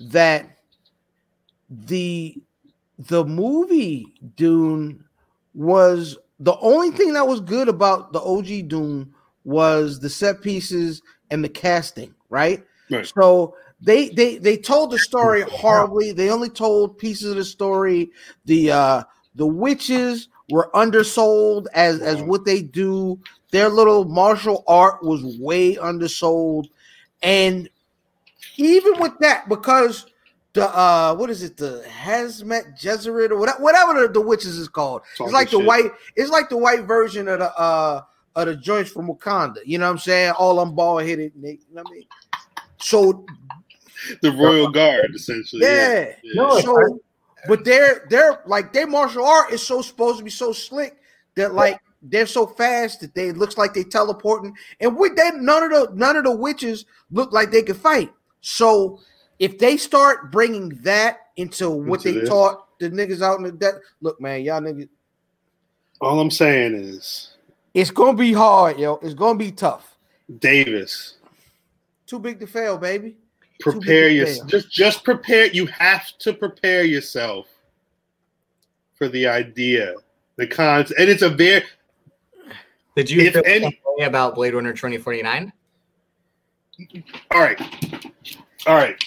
that the the movie Dune was the only thing that was good about the OG Dune was the set pieces and the casting, right? Right. So they they they told the story horribly. They only told pieces of the story. The uh the witches were undersold as as what they do. Their little martial art was way undersold, and even with that, because the uh what is it the hazmat Gesserit or whatever, whatever the, the witches is called Talking it's like the shit. white it's like the white version of the uh of the joints from wakanda you know what i'm saying all i'm bald headed you know what i mean so The Royal Guard, essentially. yeah, Yeah. so but their their like their martial art is so supposed to be so slick that like they're so fast that they looks like they teleporting. And with that none of the none of the witches look like they could fight. So if they start bringing that into what Into they this? taught the niggas out in the deck look man y'all niggas All I'm saying is, it's gonna be hard yo. It's gonna be tough. Davis, too big to fail baby prepare big your to fail. just just prepare. You have to prepare yourself for the idea, the cons, and it's a very Did you If feel any- way about Blade Runner 2049? all right, all right.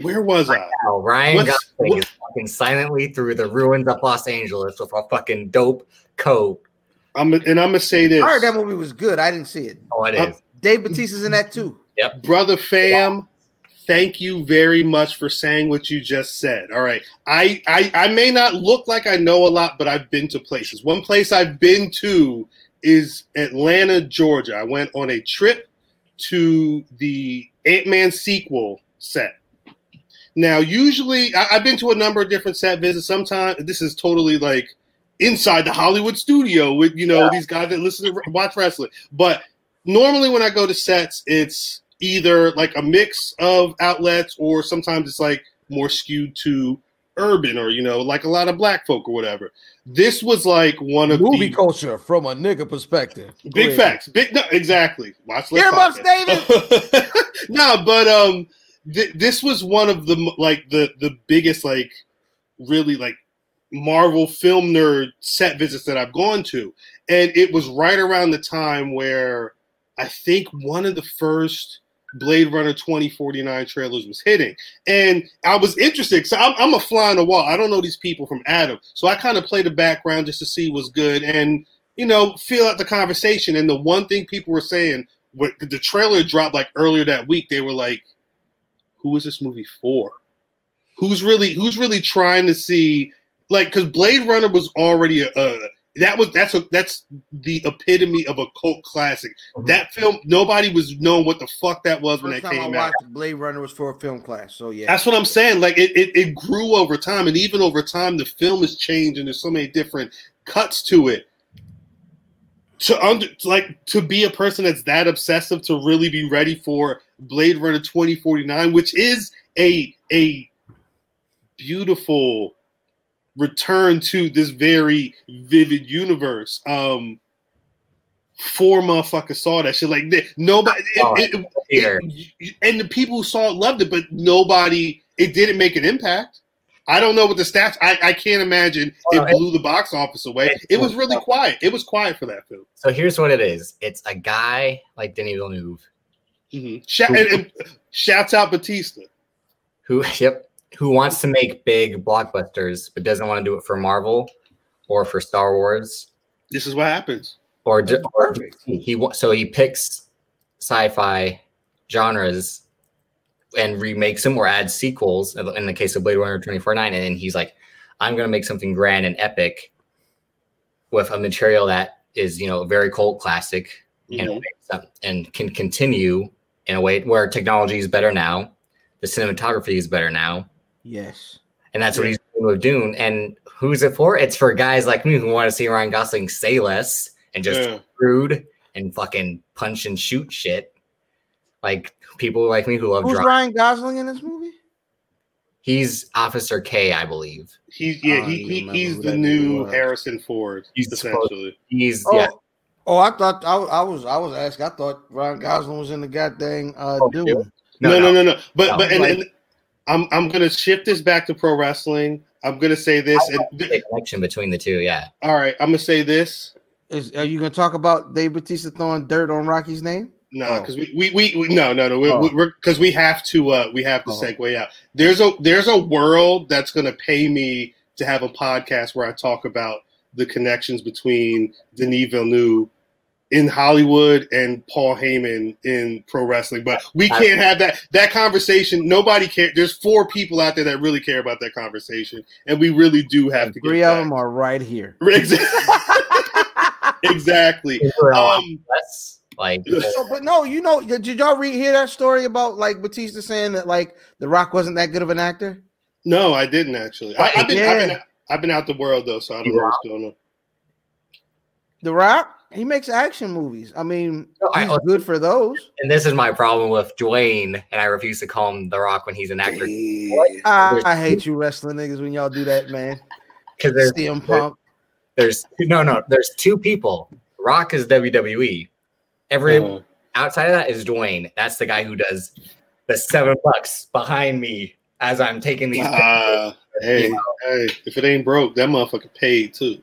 Where was I? Now, Ryan What's- Gosling what- is walking silently through the ruins of Los Angeles with a fucking dope coat. I'm and I'm gonna say this, i heard that movie was good i didn't see it Oh, it Uh, is. dave batista's in that too Yep. brother fam. Thank you very much for saying what you just said. All right, I, I I may not look like I know a lot, but I've been to places. One place I've been to is Atlanta, Georgia. I went on a trip to the Ant Man sequel set. Now, usually, I, I've been to a number of different set visits. Sometimes this is totally like inside the Hollywood studio with you know these guys that listen to watch wrestling. But normally, when I go to sets, it's either like a mix of outlets, or sometimes it's like more skewed to urban, or you know, like a lot of black folk or whatever. This was like one of the movie the culture from a nigga perspective Big Go ahead. facts. Big no, exactly. Watch Lip Earmuffs, Podcast. no, but um, th- this was one of the like the the biggest like really like Marvel film nerd set visits that I've gone to, and it was right around the time where I think one of the first Blade Runner 2049 trailers was hitting. And I was interested because I'm, I'm a fly on the wall. I don't know these people from Adam. So I kind of played the background just to see what's good and, you know, feel out the conversation. And the one thing people were saying, when the trailer dropped like earlier that week, they were like, who is this movie for? Who's really who's really trying to see like because Blade Runner was already a, a that was that's a that's the epitome of a cult classic. That film, nobody was knowing what the fuck that was when First that time I came out. watched Blade Runner was for a film class, so yeah. That's what I'm saying. Like it, it, it grew over time, and even over time, the film has changed, and there's so many different cuts to it. To under like to be a person that's that obsessive to really be ready for Blade Runner 2049, which is a a beautiful return to this very vivid universe. Um, four motherfuckers saw that shit. Like they- nobody, Oh, it- it- it- and the people who saw it loved it, but nobody. It didn't make an impact. I don't know what the stats. I, I can't imagine Oh, it blew the box office away. It was really quiet. It was quiet for that film. So here's what it is. It's a guy like Denis Villeneuve Shout, and, and shouts out Batista. who yep, who wants to make big blockbusters but doesn't want to do it for Marvel or for Star Wars This is what happens. or, or Perfect. he so he picks sci-fi genres and remakes them or adds sequels in the case of Blade Runner 2049 and then he's like I'm going to make something grand and epic with a material that is you know a very cult classic in a Mhm. way that- and can continue in a way where technology is better now the cinematography is better now yes. and that's what he's doing with Dune. And who's it for? It's for guys like me who want to see Ryan Gosling say less and just Yeah. rude and fucking punch and shoot shit. Like people like me who love Who's drama. Ryan Gosling in this movie? He's Officer K, I believe. He's yeah. I don't He, he he's the new was. Harrison Ford. He's essentially. He's Oh, yeah. oh, I thought I, I was I was asking. I thought Ryan Gosling was in the goddamn uh, Oh, Dune. really? No, no, no, no. But No, but and, like- and I'm I'm gonna shift this back to pro wrestling. I'm gonna say this. And, The connection between the two, yeah. all right, I'm gonna say this. Is are you gonna talk about Dave Batista throwing dirt on Rocky's name? No, Oh. because we, we, we, we no no no we, Oh. we, because we have to uh we have to Oh. segue out. There's a there's a world that's gonna pay me to have a podcast where I talk about the connections between Denis Villeneuve in Hollywood and Paul Heyman in pro wrestling. But we can't have that that conversation. Nobody cares. There's four people out there that really care about that conversation, and we really do have to. Three get of back. them are right here. exactly. Um, That's like So, but no, you know, did y'all read hear that story about like Batista saying that like The Rock wasn't that good of an actor? No, I didn't actually. I, have been, I've been I've been out the world though, so I don't know what's going on. The Rock, he makes action movies. I mean, No, I- good for those. and this is my problem with Dwayne, and I refuse to call him The Rock when he's an actor I, I hate you wrestling niggas when y'all do that, man. because there's CM Punk. there's no no there's two people. Rock is WWE. Every Uh, outside of that is Dwayne. That's the guy who does the seven bucks behind me as I'm taking these. uh, hey, hey, if it ain't broke, that motherfucker paid too.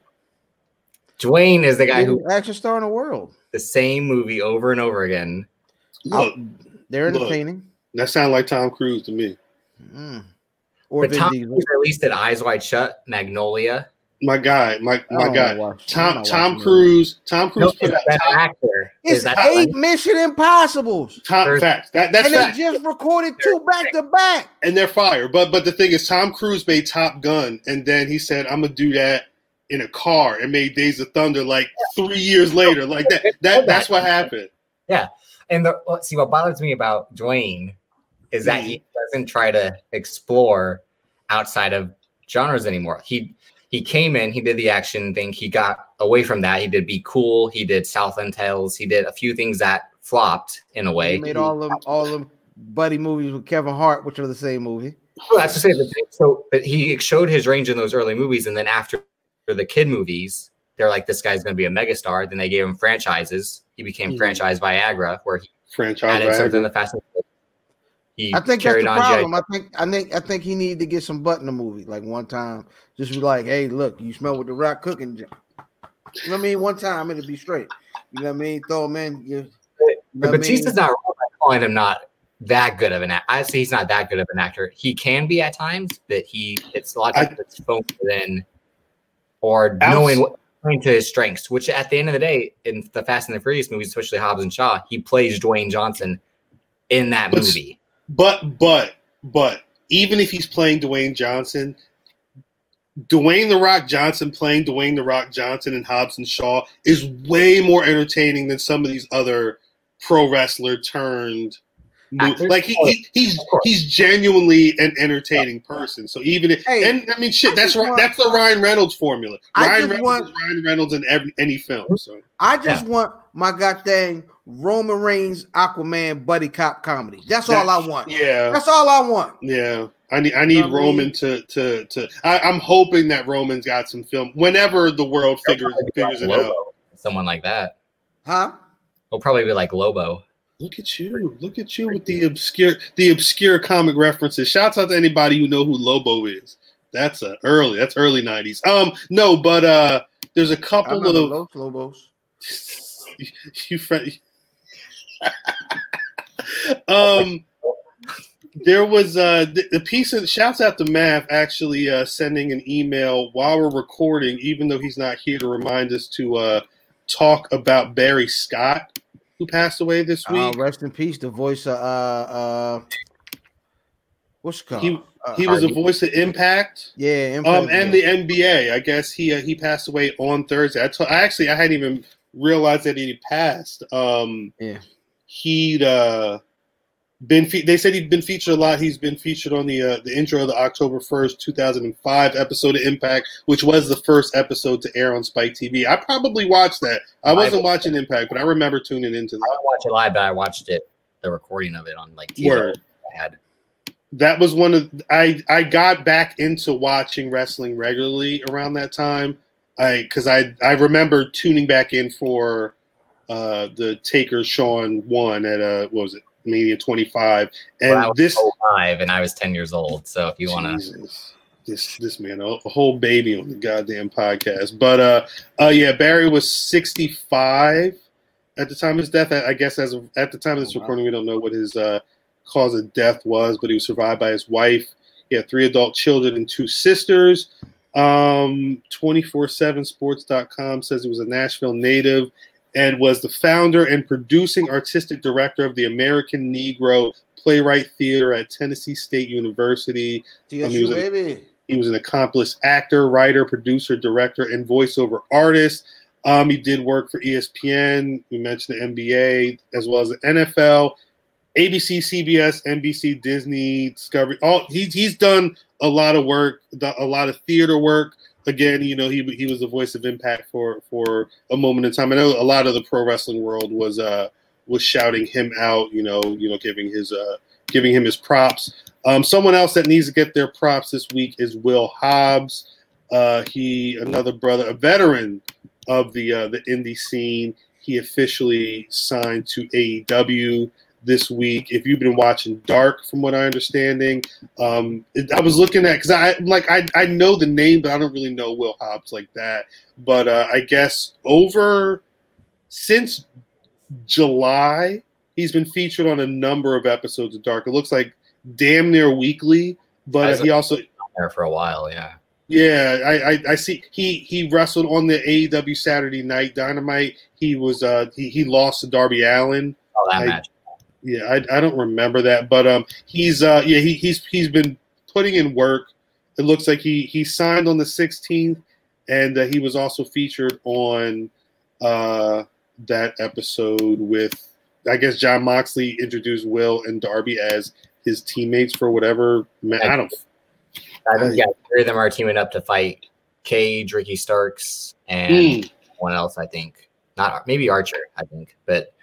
Dwayne is the guy who action star in the world. the same movie over and over again. Look, They're Look. entertaining. that sounds like Tom Cruise to me. Mm. Or But Vin Tom Diesel. Cruise released it Eyes Wide Shut, Magnolia. My guy, my I my guy, watch- Tom Tom. Cruise. Tom Cruise No, put is out that top, actor? It's Is that eight Mission Impossibles, top There's- facts. That that's and they just recorded two back to back. and they're fire. But but the thing is, Tom Cruise made Top Gun, and then he said, "I'm gonna do that in a car," and made Days of Thunder like three years later. Like that. That that's what happened. Yeah. And the, see, what bothers me about Dwayne is that hmm. he doesn't try to explore outside of genres anymore. He he came in, he did the action thing, he got away from that. He did Be Cool, he did Southland Tales, he did a few things that flopped in a way. He made all of all them buddy movies with Kevin Hart, which are the same movie. Well, that's to say so but he showed his range in those early movies, and then after the kid movies, they're like, this guy's going to be a megastar. Then they gave him franchises. He became Mhm. franchise Viagra, where he Franchise. added something Viagra. the Fast and Furious. He I think that's the on G.I. problem. I think I think I think he needed to get some butt in the movie, like one time. Just be like, hey, look, you smell what the rock cooking. You know what I mean? One time it'll be straight. You know what I mean? Throw him in. You, you know But what I Batista's mean? not wrong by calling him not that good of an actor. I say he's not that good of an actor. He can be at times, but he it's a lot of times it's focused in or Outs- knowing what to his strengths, which at the end of the day, in the Fast and the Furious movies, especially Hobbs and Shaw, he plays Dwayne Johnson in that But- movie. But but but even if he's playing Dwayne Johnson, Dwayne the Rock Johnson playing Dwayne the Rock Johnson and Hobbs and Shaw is way more entertaining than some of these other pro wrestler turned. Mo- Actors? Like he, oh, he he's he's genuinely an entertaining person. So even if Hey, and I mean shit, I that's right. want- That's the Ryan Reynolds formula. I Ryan just Reynolds want- is Ryan Reynolds in every any film. Hmm? So I just want my goddamn Roman Reigns Aquaman buddy cop comedy. That's all I want. yeah, That's all I want. Yeah, I need I need know what I Roman mean? to to to. I, I'm hoping that Roman's got some film whenever the world figures figures it out. Lobo, someone like that. Huh? He'll probably be like Lobo. Look at you! Look at you with the obscure the obscure comic references. Shouts out to anybody who know who Lobo is. That's a early. That's early '90s. Um, no, but uh, there's a couple of Los Lobos. you, you friend. um, there was uh the, the piece of shouts out to Mav actually uh sending an email while we're recording, even though he's not here to remind us to uh talk about Barry Scott, who passed away this Uh, week. rest in peace. The voice of uh uh what's it called? He- Uh, he was a voice of Impact. yeah, Um, and yeah. the NBA. I guess he uh, he passed away on Thursday. I, t- I actually I hadn't even realized that he passed. Um, Yeah. he'd uh, been. Fe- they said he'd been featured a lot. He's been featured on the uh, the intro of the October first, two thousand and five episode of Impact, which was the first episode to air on Spike TV. I probably watched that. I wasn't watching Impact, but I remember tuning into I that. don't watch it live, but I watched it, the recording of it on like TV. Word. I had. that was one of I I got back into watching wrestling regularly around that time. I because I I remember tuning back in for uh the Taker Shawn one at uh what was it Mania 25 and When I was this five and I was 10 years old. So if you want to. This this man a, a whole baby on the goddamn podcast but uh uh yeah Barry was 65 at the time of his death I, I guess as of, at the time of this Oh, wow. recording we don't know what his uh cause of death was but he was survived by his wife he had three adult children and two sisters Um, 247sports.com says he was a Nashville native and was the founder and producing artistic director of the American Negro Playwright Theater at Tennessee State University. TSU, he was a- baby. He was an accomplished actor, writer, producer, director, and voiceover artist. Um, he did work for ESPN. We mentioned the NBA as well as the NFL, ABC, CBS, NBC, Disney, Discovery. All he's he's done a lot of work, a lot of theater work. Again, you know, he he was the voice of impact for for a moment in time. I know a lot of the pro wrestling world was uh was shouting him out. You know, you know, giving his uh giving him his props. Um, someone else that needs to get their props this week is Will Hobbs. Uh, he another brother, a veteran of the uh, the indie scene. He officially signed to AEW this week. If you've been watching Dark, from what I understanding, um, it- I was looking at because I like I I know the name, but I don't really know Will Hobbs like that. But uh, I guess over since July, he's been featured on a number of episodes of Dark. It looks like damn near weekly, but he also there for a while. Yeah. yeah, I, I, I see. He he wrestled on the AEW Saturday Night Dynamite. He was uh he, he lost to Darby Allin. Oh, that I- match. Yeah, I, I don't remember that, but um he's uh yeah he he's he's been putting in work. It looks like he he signed on the 16th, and uh, he was also featured on uh that episode with I guess Jon Moxley introduced Will and Darby as his teammates for whatever. ma- I don't. I think yeah, three of them are teaming up to fight Cage, Ricky Starks, and Mm, one else. I think not maybe Archer. I think, but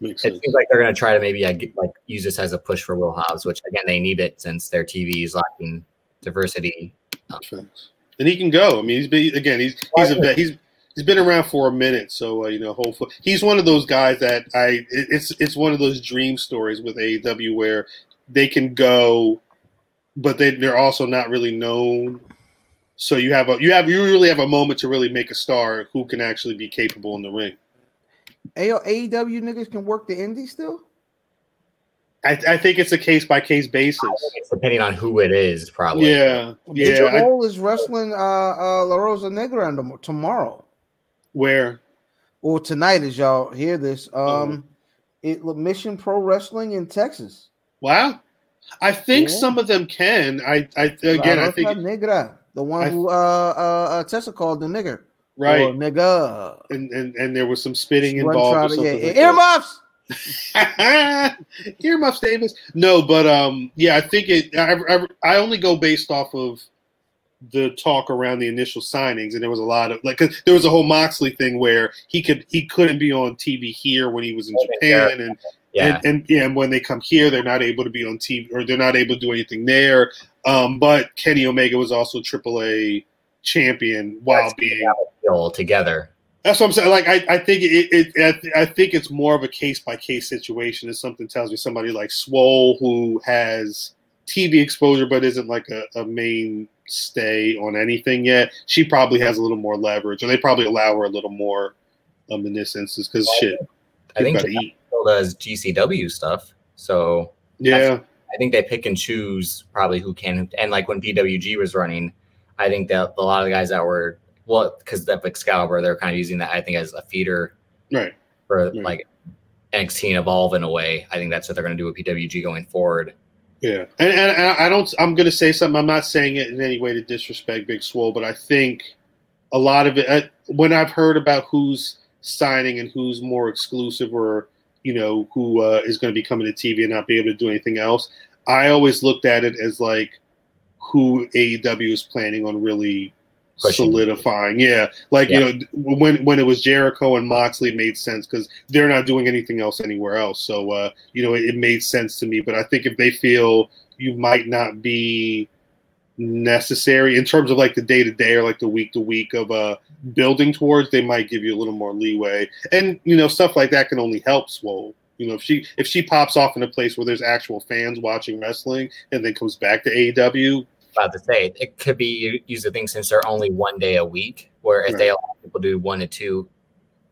makes it sense. seems like they're going to try to maybe like use this as a push for Will Hobbs, which again they need it since their TV is lacking diversity. Thanks. And he can go. I mean, he's been again. He's he's a vet. He's he's been around for a minute, so uh, you know. Hopefully, he's one of those guys that I. It's it's one of those dream stories with AEW where they can go, but they they're also not really known. So you have a you have you really have a moment to really make a star who can actually be capable in the ring. Ayo, AEW niggas can work the indie still. I, I think it's a case by case basis. I think it's depending on who it is, probably. Yeah, yeah. Ninja I- is wrestling uh, uh, La Rosa Negra tom- tomorrow where or tonight, as y'all hear this. Oh. Um, it Mission Pro Wrestling in Texas. wow, I think Yeah. some of them can. I I again La I think Negra, the one I- who uh, uh, uh, Tessa called the nigger, right. Or nigga. and, and and there was some spitting She wasn't involved. trying Or to- something yeah, like earmuffs. Earmuffs, Davis. No, but um, yeah, I think it. I, I, I only go based off of the talk around the initial signings, and there was a lot of like 'cause there was a whole Moxley thing where he could he couldn't be on TV here when he was in Japan, and Yeah. and, and yeah, and when they come here, they're not able to be on TV or they're not able to do anything there. Um, but Kenny Omega was also AAA champion while That's- being All together. That's what I'm saying. Like I, I think it, it, it I think it's more of a case by case situation. If something tells me somebody like Swole who has TV exposure but isn't like a, a mainstay on anything yet, she probably has a little more leverage, or they probably allow her a little more um, in this instance because shit, I think eat. still does GCW stuff, so Yeah, I think they pick and choose probably who can. And like when PWG was running, I think that a lot of the guys that were well, because of Excalibur, they're kind of using that I think as a feeder right. for Right. like NXT and Evolve in a way. I think that's what they're going to do with PWG going forward. Yeah, and, and and I don't. I'm going to say something. I'm not saying it in any way to disrespect Big Swole, but I think a lot of it. I, when I've heard about who's signing and who's more exclusive, or you know, who uh, is going to be coming to TV and not be able to do anything else, I always looked at it as like who AEW is planning on really Pushing. solidifying. Yeah, like Yeah. you know, when when it was Jericho and Moxley, it made sense because they're not doing anything else anywhere else. So uh, you know, it, it made sense to me. But I think if they feel you might not be necessary in terms of like the day to day or like the week to week of uh building towards, they might give you a little more leeway. And you know, stuff like that can only help Swole. You know, if she if she pops off in a place where there's actual fans watching wrestling and then comes back to AEW, About to say it could be used a thing since they're only one day a week, where if they allow people to do one to two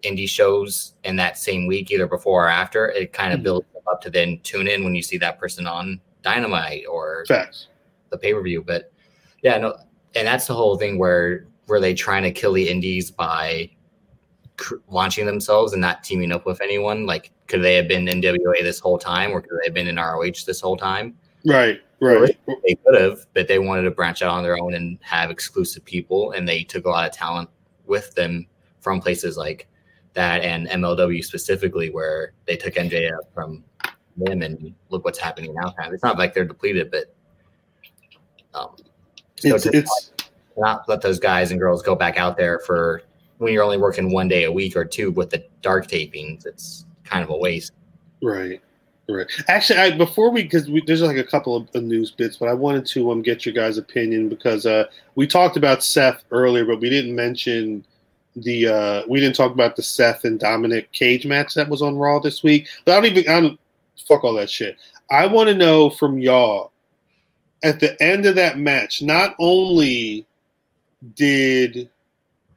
indie shows in that same week, either before or after, it kind of Mhm. builds them up to then tune in when you see that person on Dynamite or facts. the pay per view. But yeah, no, and that's the whole thing where were they trying to kill the indies by cr- launching themselves and not teaming up with anyone? Like, could they have been in WA this whole time, or could they have been in ROH this whole time? Right, right. They could have, but they wanted to branch out on their own and have exclusive people, and they took a lot of talent with them from places like that and MLW specifically, where they took MJF from them, and look what's happening now. It's not like they're depleted, but um, so It's it's not let those guys and girls go back out there for when you're only working one day a week or two with the dark tapings. It's kind of a waste. right, right. Actually, I before we because there's like a couple of, of news bits, but I wanted to um get your guys' opinion because uh we talked about Seth earlier, but we didn't mention the uh we didn't talk about the Seth and Dominic Cage match that was on Raw this week. But I don't even I don't fuck all that shit. I want to know from y'all at the end of that match, not only did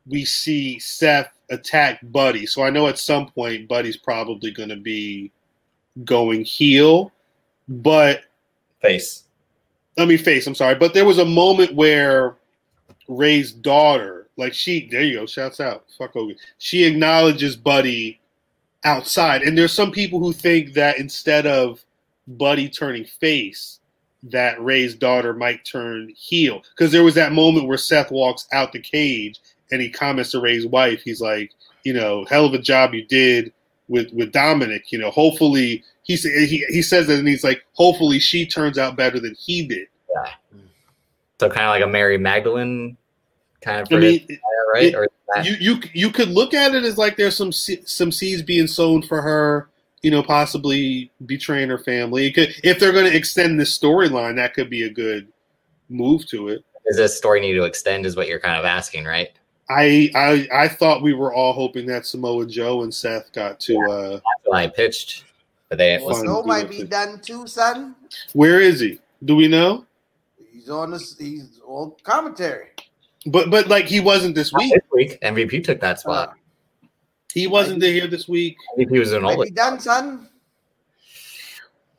we see Seth attack Buddy, so I know at some point Buddy's probably going to be going heel, but Face. let me face, I'm sorry, but there was a moment where Rey's daughter, like she, there you go, shouts out, fuck Hogan. She acknowledges Buddy outside, and there's some people who think that instead of Buddy turning face, that Rey's daughter might turn heel because there was that moment where Seth walks out the cage and he comments to Rey's wife. He's like, you know, hell of a job you did with with Dominic. You know, hopefully he he he says that and he's like, hopefully she turns out better than he did. Yeah. So kind of like a Mary Magdalene kind of I mean, right? it- or that, you you you could look at it as like there's some some seeds being sown for her. You know, possibly betraying her family. It could, if they're going to extend this storyline, that could be a good move to it. does this story need to extend? Is what you're kind of asking, right? I I I thought we were all hoping that Samoa Joe and Seth got to. uh I pitched, but they Well, listen, Snow might be too. done too, son. Where is he? Do we know? He's on this. He's on commentary. But but like he wasn't this Not week. this week. MVP took that spot. He wasn't here this week. MVP was in all. Might be done, son.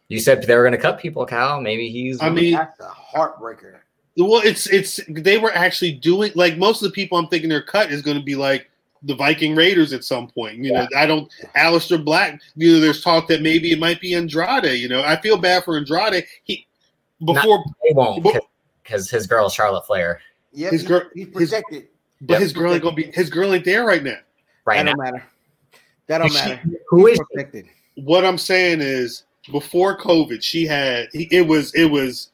You said they were going to cut people, Cal. Maybe he's. I mean, That's a heartbreaker. Well, it's it's they were actually doing like most of the people I'm thinking their cut is going to be like the Viking Raiders at some point. You know, I don't Aleister Black. You know, there's talk that maybe it might be Andrade. You know, I feel bad for Andrade. He before, they won't because his girl Charlotte Flair. Yeah, His girl- he's his- protected. but Yep. his girl ain't gonna be his girl ain't there right now. Right that now, don't matter. That don't she- matter. who He's is she? protected? What I'm saying is, before COVID, she had he, it was it was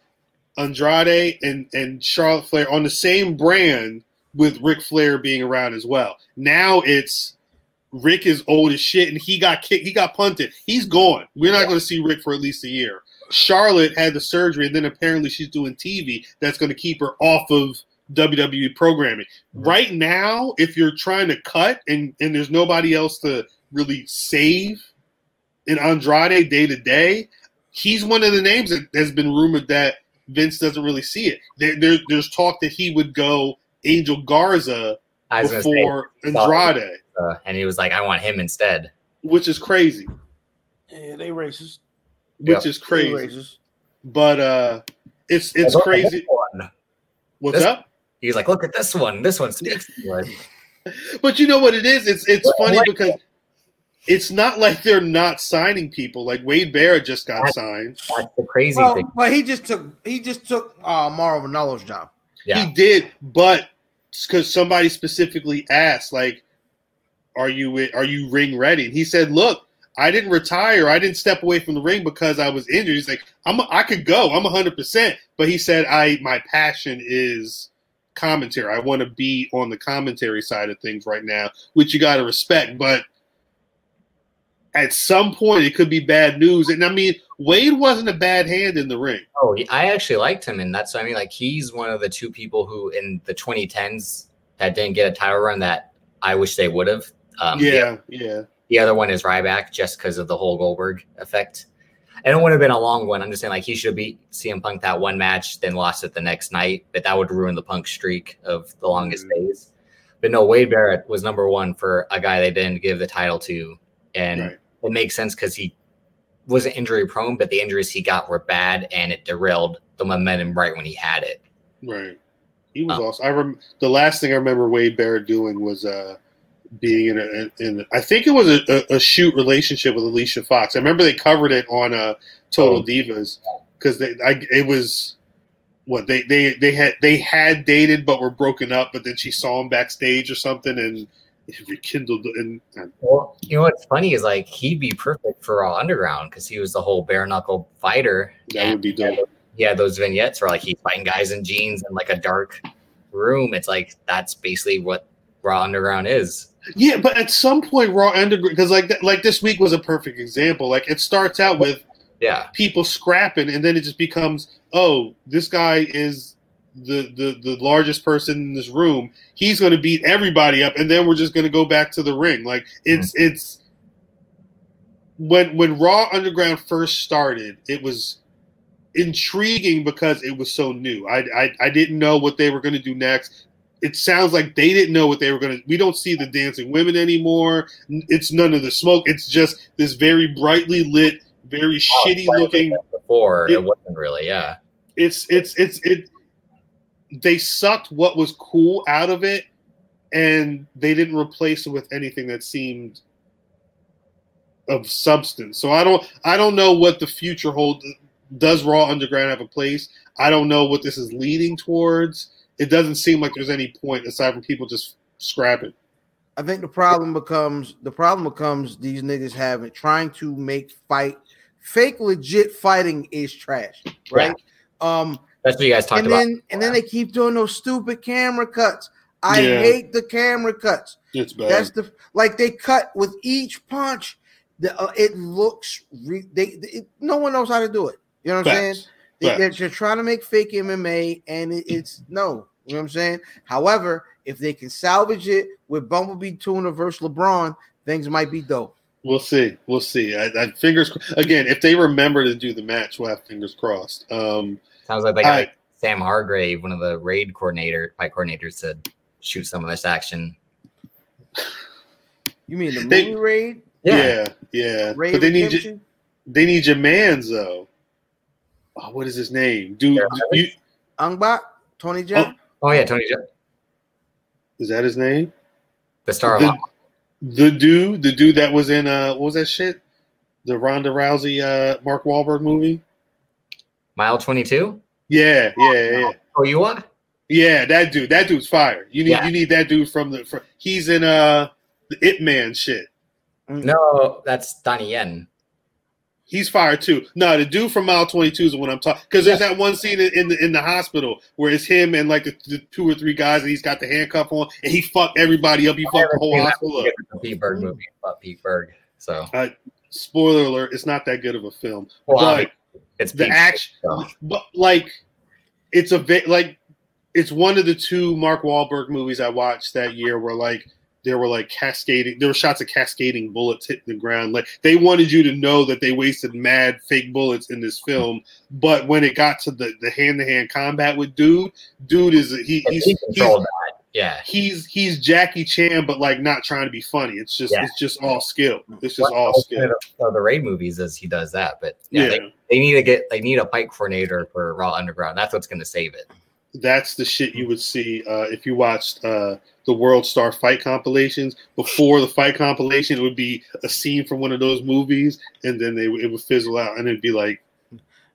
Andrade and and Charlotte Flair on the same brand with Ric Flair being around as well. Now it's Ric is old as shit and he got kicked. He got punted. He's gone. We're not going to see Ric for at least a year. Charlotte had the surgery and then apparently she's doing TV that's going to keep her off of WWE programming. Right now, if you're trying to cut and and there's nobody else to really save in Andrade day to day, he's one of the names that has been rumored that Vince doesn't really see it. There, there, there's talk that he would go Angel Garza I was going to before say, Andrade, uh, and he was like, "I want him instead." which is crazy. Yeah, they racist. Which Yeah. is crazy. racist. But uh it's it's Look crazy. one. What's This- up? He's like, "Look at this one. This one speaks." to us." But you know what it is? It's it's Well, funny like- because it's not like they're not signing people. Like Wade Barrett just got That's- signed. That's the crazy Well, thing. but he just took he just took uh Mauro Ranallo's job. Yeah, He did, but because somebody specifically asked, like, "Are you are you ring ready?" And he said, "Look, I didn't retire. I didn't step away from the ring because I was injured." He's like, "I'm I could go. I'm 100." percent But he said, "I my passion is commentary. I want to be on the commentary side of things right now, which you got to respect." But at some point, it could be bad news. And I mean, Wade wasn't a bad hand in the ring. Oh, I actually liked him, and that's what I mean. Like he's one of the two people who in the 2010s that didn't get a title run that I wish they would have. Um, the- yeah, yeah. The, other one is Ryback, just because of the whole Goldberg effect. And it would have been a long one. I'm just saying, like he should beat CM Punk that one match, then lost it the next night, but that would ruin the Punk streak of the longest Mhm. days. But no, Wade Barrett was number one for a guy they didn't give the title to, and Right. It makes sense because he wasn't injury prone, but the injuries he got were bad, and it derailed the momentum right when he had it. Right. He was Oh. awesome. I rem- the last thing I remember Wade Barrett doing was uh, being in a in I think it was a, a, a shoot relationship with Alicia Fox. I remember they covered it on uh, Total Oh. Divas because they I, it was what they, they they had they had dated but were broken up. But then she saw him backstage or something and rekindled and, and Well, you know what's funny is like he'd be perfect for Raw Underground because he was the whole bare knuckle fighter. that would be dope. Had those vignettes where like he's fighting guys in jeans in like a dark room. It's like that's basically what Raw Underground is. Yeah, but at some point, Raw Underground because like like this week was a perfect example. Like it starts out with Yeah, people scrapping, and then it just becomes, oh, this guy is the the the largest person in this room. He's going to beat everybody up, and then we're just going to go back to the ring. Like it's mm-hmm. it's when when Raw Underground first started, it was intriguing because it was so new. I I, I didn't know what they were going to do next. It sounds like they didn't know what they were going to. We don't see the dancing women anymore. It's none of the smoke. It's just this very brightly lit, very shitty looking before It- it wasn't really. Yeah, it's it's it's it they sucked what was cool out of it and they didn't replace it with anything that seemed of substance. So i don't i don't know what the future holds does raw underground have a place? I don't know what this is leading towards. It doesn't seem like there's any point aside from people just scrapping. I think the problem becomes the problem becomes these niggas having trying to make fight fake legit fighting is trash, right? Um, that's what you guys talked and about. then and then they keep doing those stupid camera cuts. I Yeah. hate the camera cuts. it's bad That's the like they cut with each punch. The uh, it looks re, they, it, no one knows how to do it. You know what I'm saying? They, they're Facts. just trying to make fake MMA, and it, it's no. You know what I'm saying? However, if they can salvage it with Bumblebee Tuna versus LeBron, things might be dope. We'll see. We'll see. I, I fingers again. If they remember to do the match, we'll have fingers crossed. Um, Sounds like they got I- Sam Hargrave, one of the raid coordinator, fight coordinators, to shoot some of this action. You mean the They- movie raid? yeah, yeah. Raid but they need you, they need your man's though. Oh, what is his name? Dude, Darrell you, Ong-Bak, Tony Jaa. Oh yeah, Tony, Jo- is that his name? the star The, the dude, the dude that was in uh, what was that shit? The Ronda Rousey, uh, Mark Wahlberg movie. Mile Twenty Two. Yeah, yeah, yeah, Oh, you what? yeah. That dude, that dude's fire. You need, Yeah. you need that dude from the. From, he's in uh, the Ip Man shit. No, that's Donnie Yen. He's fired too. No, the dude from Mile Twenty Two is the one I'm talking. Because there's that one scene in, in the in the hospital where it's him and like the, the two or three guys, and he's got the handcuff on, and he fucked everybody up. He fucked the whole hospital up. The Pete Berg movie about Pete Berg. So, Spoiler alert: It's not that good of a film, well, but obviously, it's the action, so. but like, it's a bit like it's one of the two Mark Wahlberg movies I watched that year where like there were like cascading there were shots of cascading bullets hitting the ground like they wanted you to know that they wasted mad fake bullets in this film but when it got to the the hand-to-hand combat with dude dude is he, he's, he he's. Yeah. he's he's Jackie Chan but like not trying to be funny it's just Yeah. it's just all skill it's just One all skill the, of the raid movies is he does that, but yeah, yeah, They, they need to get they need a fight coordinator for Raw Underground. That's what's going to save it. that's the shit you would see uh, if you watched uh, the World Star Fight compilations. Before the fight compilation, it would be a scene from one of those movies, and then they it would fizzle out, and it'd be like,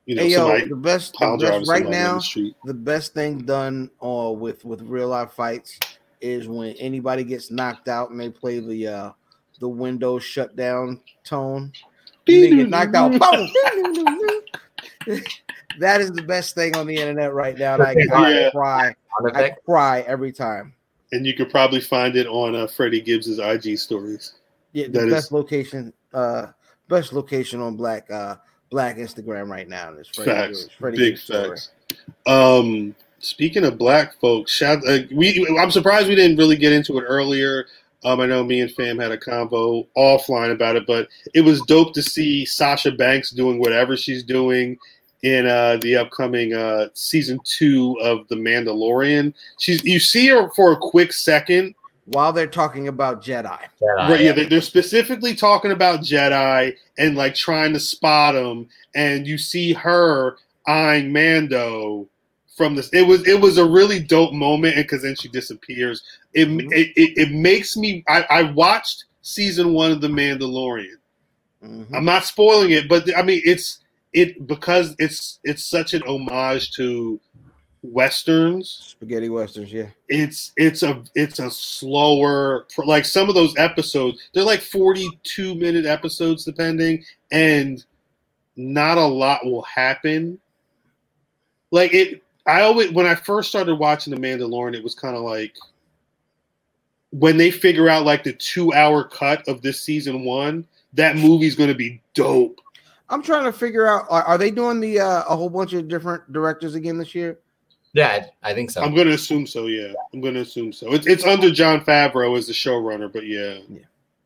you know, Hey yo, the best, the best right now. the. The best thing done uh, with with real life fights is when anybody gets knocked out and they play the uh, the Windows shutdown tone. They get knocked out. That is the best thing on the internet right now. And I, I cry. I cry every time. And you could probably find it on uh, Freddie Gibbs's IG stories. Yeah, the That is- best location, uh, best location on Black uh Black Instagram right now is Freddie Facts, Freddie big facts. Um, speaking of black folks, shout uh, we. I'm surprised we didn't really get into it earlier. Um, I know me and Fam had a convo offline about it, but it was dope to see Sasha Banks doing whatever she's doing in uh, the upcoming uh, season two of The Mandalorian. She's you see her for a quick second, While they're talking about Jedi, Jedi. Right, yeah, they- they're specifically talking about Jedi and like trying to spot them, and you see her eyeing Mando from this. It was it was a really dope moment, and because then she disappears. It, Mhm. it, it it makes me. I, I watched season one of The Mandalorian. Mhm. I'm not spoiling it, but I mean it's it because it's it's such an homage to westerns. Spaghetti westerns, yeah. It's it's a it's a slower like some of those episodes. They're like 42 minute episodes depending, and not a lot will happen. Like it, I always when I first started watching The Mandalorian, it was kind of like when they figure out like the two hour cut of this season one. That movie's going to be dope. I'm trying to figure out are, are they doing the uh, a whole bunch of different directors again this year? Yeah, I think so. I'm going to assume so. Yeah, I'm going to assume so. It's it's under Jon Favreau as the showrunner, but yeah. yeah.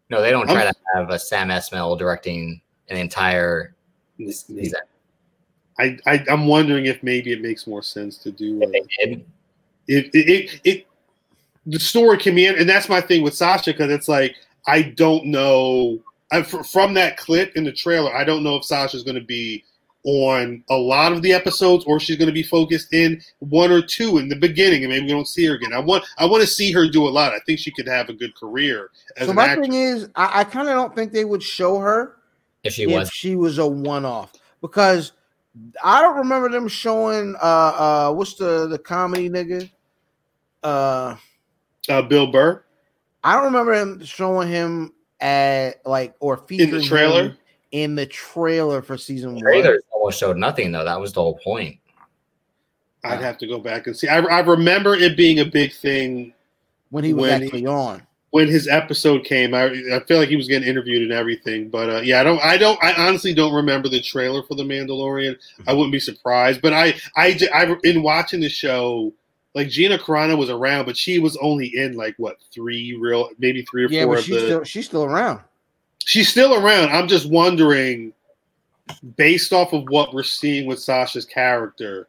no, they don't try I'm- to have a Sam Esmail directing an entire season. I, I I'm wondering if maybe it makes more sense to do. If Uh, it, it it it the story can be, and that's my thing with Sasha because it's like I don't know. I, from that clip in the trailer, I don't know if Sasha's going to be on a lot of the episodes or she's going to be focused in one or two in the beginning, and maybe we don't see her again. I want I want to see her do a lot. I think she could have a good career as so an my actress. thing is, I, I kind of don't think they would show her if she if was, she was a one-off because I don't remember them showing uh uh what's the the comedy nigga uh uh, Bill Burr I don't remember him showing him at like or featuring in the trailer. him in the trailer for season one. trailers almost showed nothing though. That was the whole point. I'd have to go back and see. I, I remember it being a big thing when he was when he- actually on. when his episode came. I I feel like he was getting interviewed and everything, but uh, yeah, I don't, I don't, I honestly don't remember the trailer for the Mandalorian. I wouldn't be surprised, but I I in watching the show, like Gina Carano was around, but she was only in like what three real, maybe three or Yeah, four but of she's the. still she's still around. She's still around. I'm just wondering, based off of what we're seeing with Sasha's character,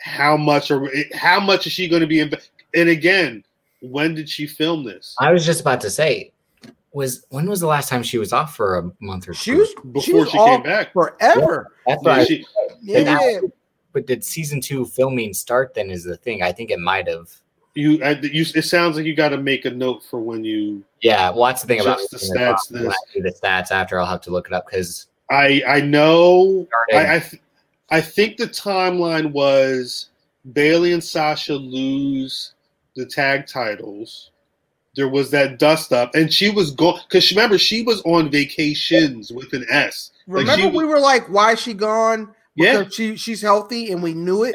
how much are how much is she going to be in? And again, when did she film this? I was just about to say, was when was the last time she was off for a month or two? She was she Before was she, came back. forever. That's what Yeah, I- she- Yeah, yeah. but did season two filming start? Then is the thing. I think it might have. You, I, you, it sounds like you got to make a note for when you. Yeah, well, that's the thing about the stats, When this- do the stats after, I'll have to look it up because I I know. I I, th- I think the timeline was Bayley and Sasha lose the tag titles. There was that dust up, and she was going because remember she was on vacations with an S. Like, Remember, she- we were like, "Why is she gone?" Yeah. She she's healthy, and we knew it.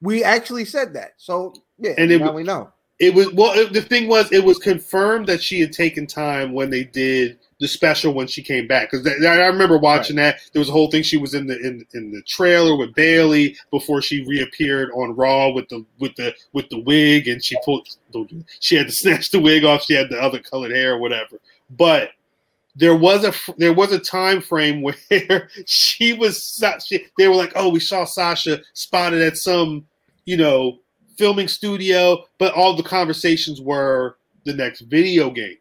We actually said that, so yeah, And it now we know. It was well. It, the thing was, it was confirmed that she had taken time when they did the special when she came back. Because I remember watching that. There was a whole thing. She was in the in, in the trailer with Bayley before she reappeared on Raw with the with the with the wig, and she pulled. She had to snatch the wig off. She had the other colored hair or whatever. But there was a there was a time frame where she was. She, they were like, "Oh, we saw Sasha spotted at some, you know." Filming studio, but all the conversations were the next video game.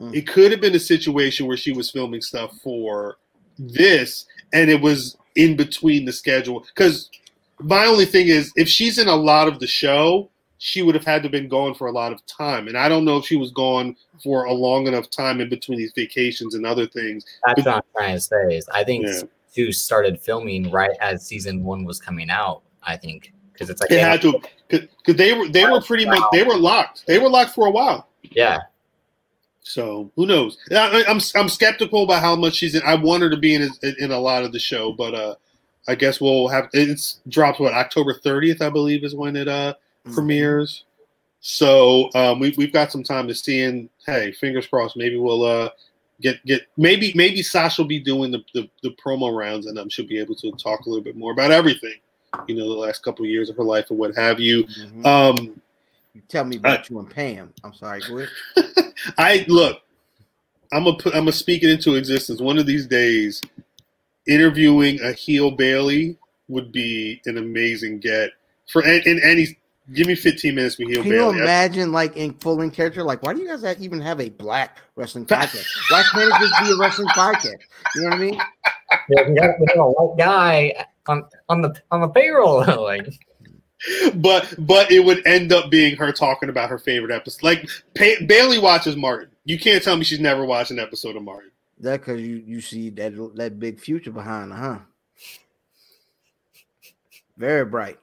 Mm. It could have been a situation where she was filming stuff for this, and it was in between the schedule. Because my only thing is, if she's in a lot of the show, she would have had to have been gone for a lot of time, and I don't know if she was gone for a long enough time in between these vacations and other things. that's what I'm trying to say. Is I think Yeah. two started filming right as season one was coming out. I think because it's like It they had to because they were they were pretty much they were locked. They were locked for a while. yeah, So who knows? I, I'm I'm skeptical about how much she's in. I want her to be in in a lot of the show, but uh, I guess we'll have it's dropped what October 30th, I believe, is when it uh Mm. premieres. So um, we we've got some time to see, and hey, fingers crossed, maybe we'll uh get get maybe maybe Sasha will be doing the, the the promo rounds, and um, she'll be able to talk a little bit more about everything. You know, the last couple of years of her life or what have you. Mhm. Um, You tell me about you and Pam. I'm sorry, go ahead. I look. I'm gonna put. I'm gonna speak it into existence. One of these days, interviewing a heel Bayley would be an amazing get for in, in any. Give me 15 minutes with heel Can you Bayley. I- imagine, like in full in character, like why do you guys have- even have a black wrestling podcast? why can't it just be a wrestling podcast? You know what I mean? yeah we, got, we got a white guy on on the on the payroll. like but but it would end up being her talking about her favorite episode. Like pa- Bayley watches Martin. You can't tell me she's never watched an episode of Martin. That because you you see that that big future behind her, huh? Very bright.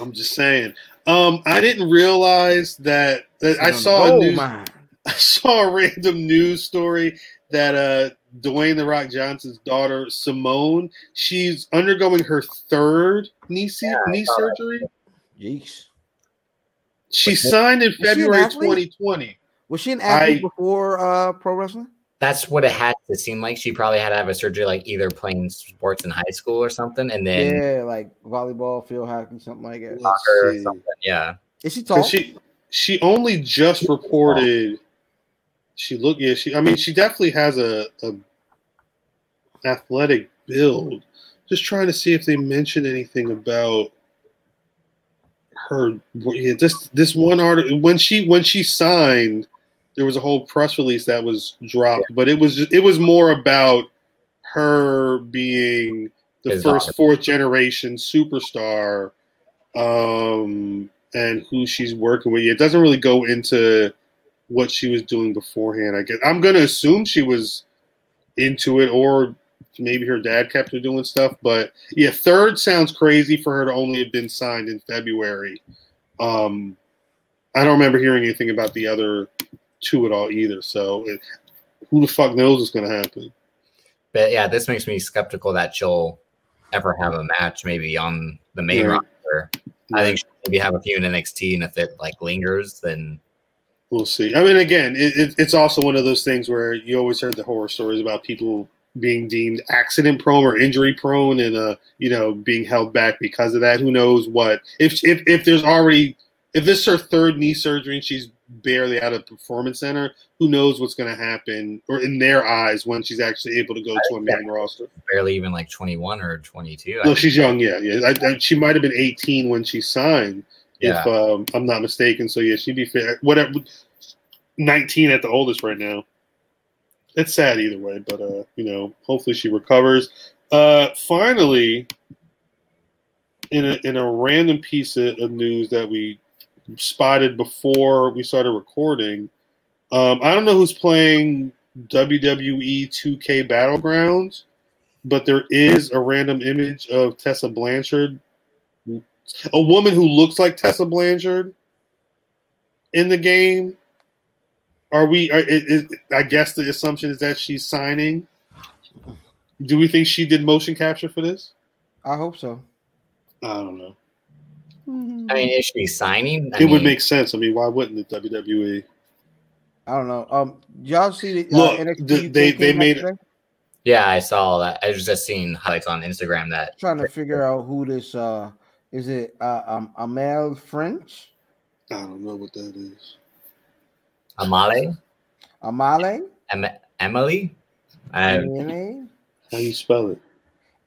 I'm just saying. Um, I didn't realize that, that I saw a gold news, mine. I saw a random news story that uh Dwayne the Rock Johnson's daughter Simone, she's undergoing her third knee se- Yeah, knee surgery. Yeesh. She Was signed in February 2020. Was she an athlete I- before uh, pro wrestling? That's what it had to seem like. She probably had to have a surgery, like either playing sports in high school or something, and then yeah, like volleyball, field hockey, something like that. Soccer or something. Yeah. Is she 'Cause tall? She she only just reported. She looked. yeah. She I mean she definitely has a, a athletic build. Just trying to see if they mentioned anything about her. Yeah, this this one article when she when she signed, there was a whole press release that was dropped, but it was it was more about her being the His first daughter. fourth generation superstar um and who she's working with it doesn't really go into what she was doing beforehand i guess i'm gonna assume she was into it or maybe her dad kept her doing stuff but yeah third sounds crazy for her to only have been signed in february um i don't remember hearing anything about the other two at all either so it, who the fuck knows what's gonna happen But yeah, this makes me skeptical that she'll ever have a match maybe on the main Right. roster. I think she'll maybe have a few in NXT, and if it like lingers, then We'll see. I mean, again, it, it, it's also one of those things where you always heard the horror stories about people being deemed accident prone or injury prone, and uh, you know, being held back because of that. Who knows what? If if if there's already if this is her third knee surgery and she's barely out of performance center, who knows what's going to happen, or in their eyes when she's actually able to go to a main roster. barely even like 21 or 22. No, she's young. Yeah, yeah. I, I, she might have been 18 when she signed, Yeah. if um, I'm not mistaken. So yeah, she'd be fair. Whatever, 19 at the oldest right now. It's sad either way, but uh, you know, hopefully she recovers. Uh, finally, in a in a random piece of, news that we spotted before we started recording, um, I don't know who's playing WWE 2K Battlegrounds, but there is a random image of Tessa Blanchard, a woman who looks like Tessa Blanchard in the game. Are we? Are, is, I guess the assumption is that she's signing. Do we think she did motion capture for this? I hope so. I don't know. I mean, is she signing? I it would make sense. I mean, why wouldn't the WWE? I don't know. Um, y'all see the uh, Look, NXT the- they- they made- today? Yeah, I saw that. I was just seeing highlights on Instagram that trying to figure out who this uh is it uh um Amel French I don't know what that is. Amale, Amale em- Emily. I, A How you spell it?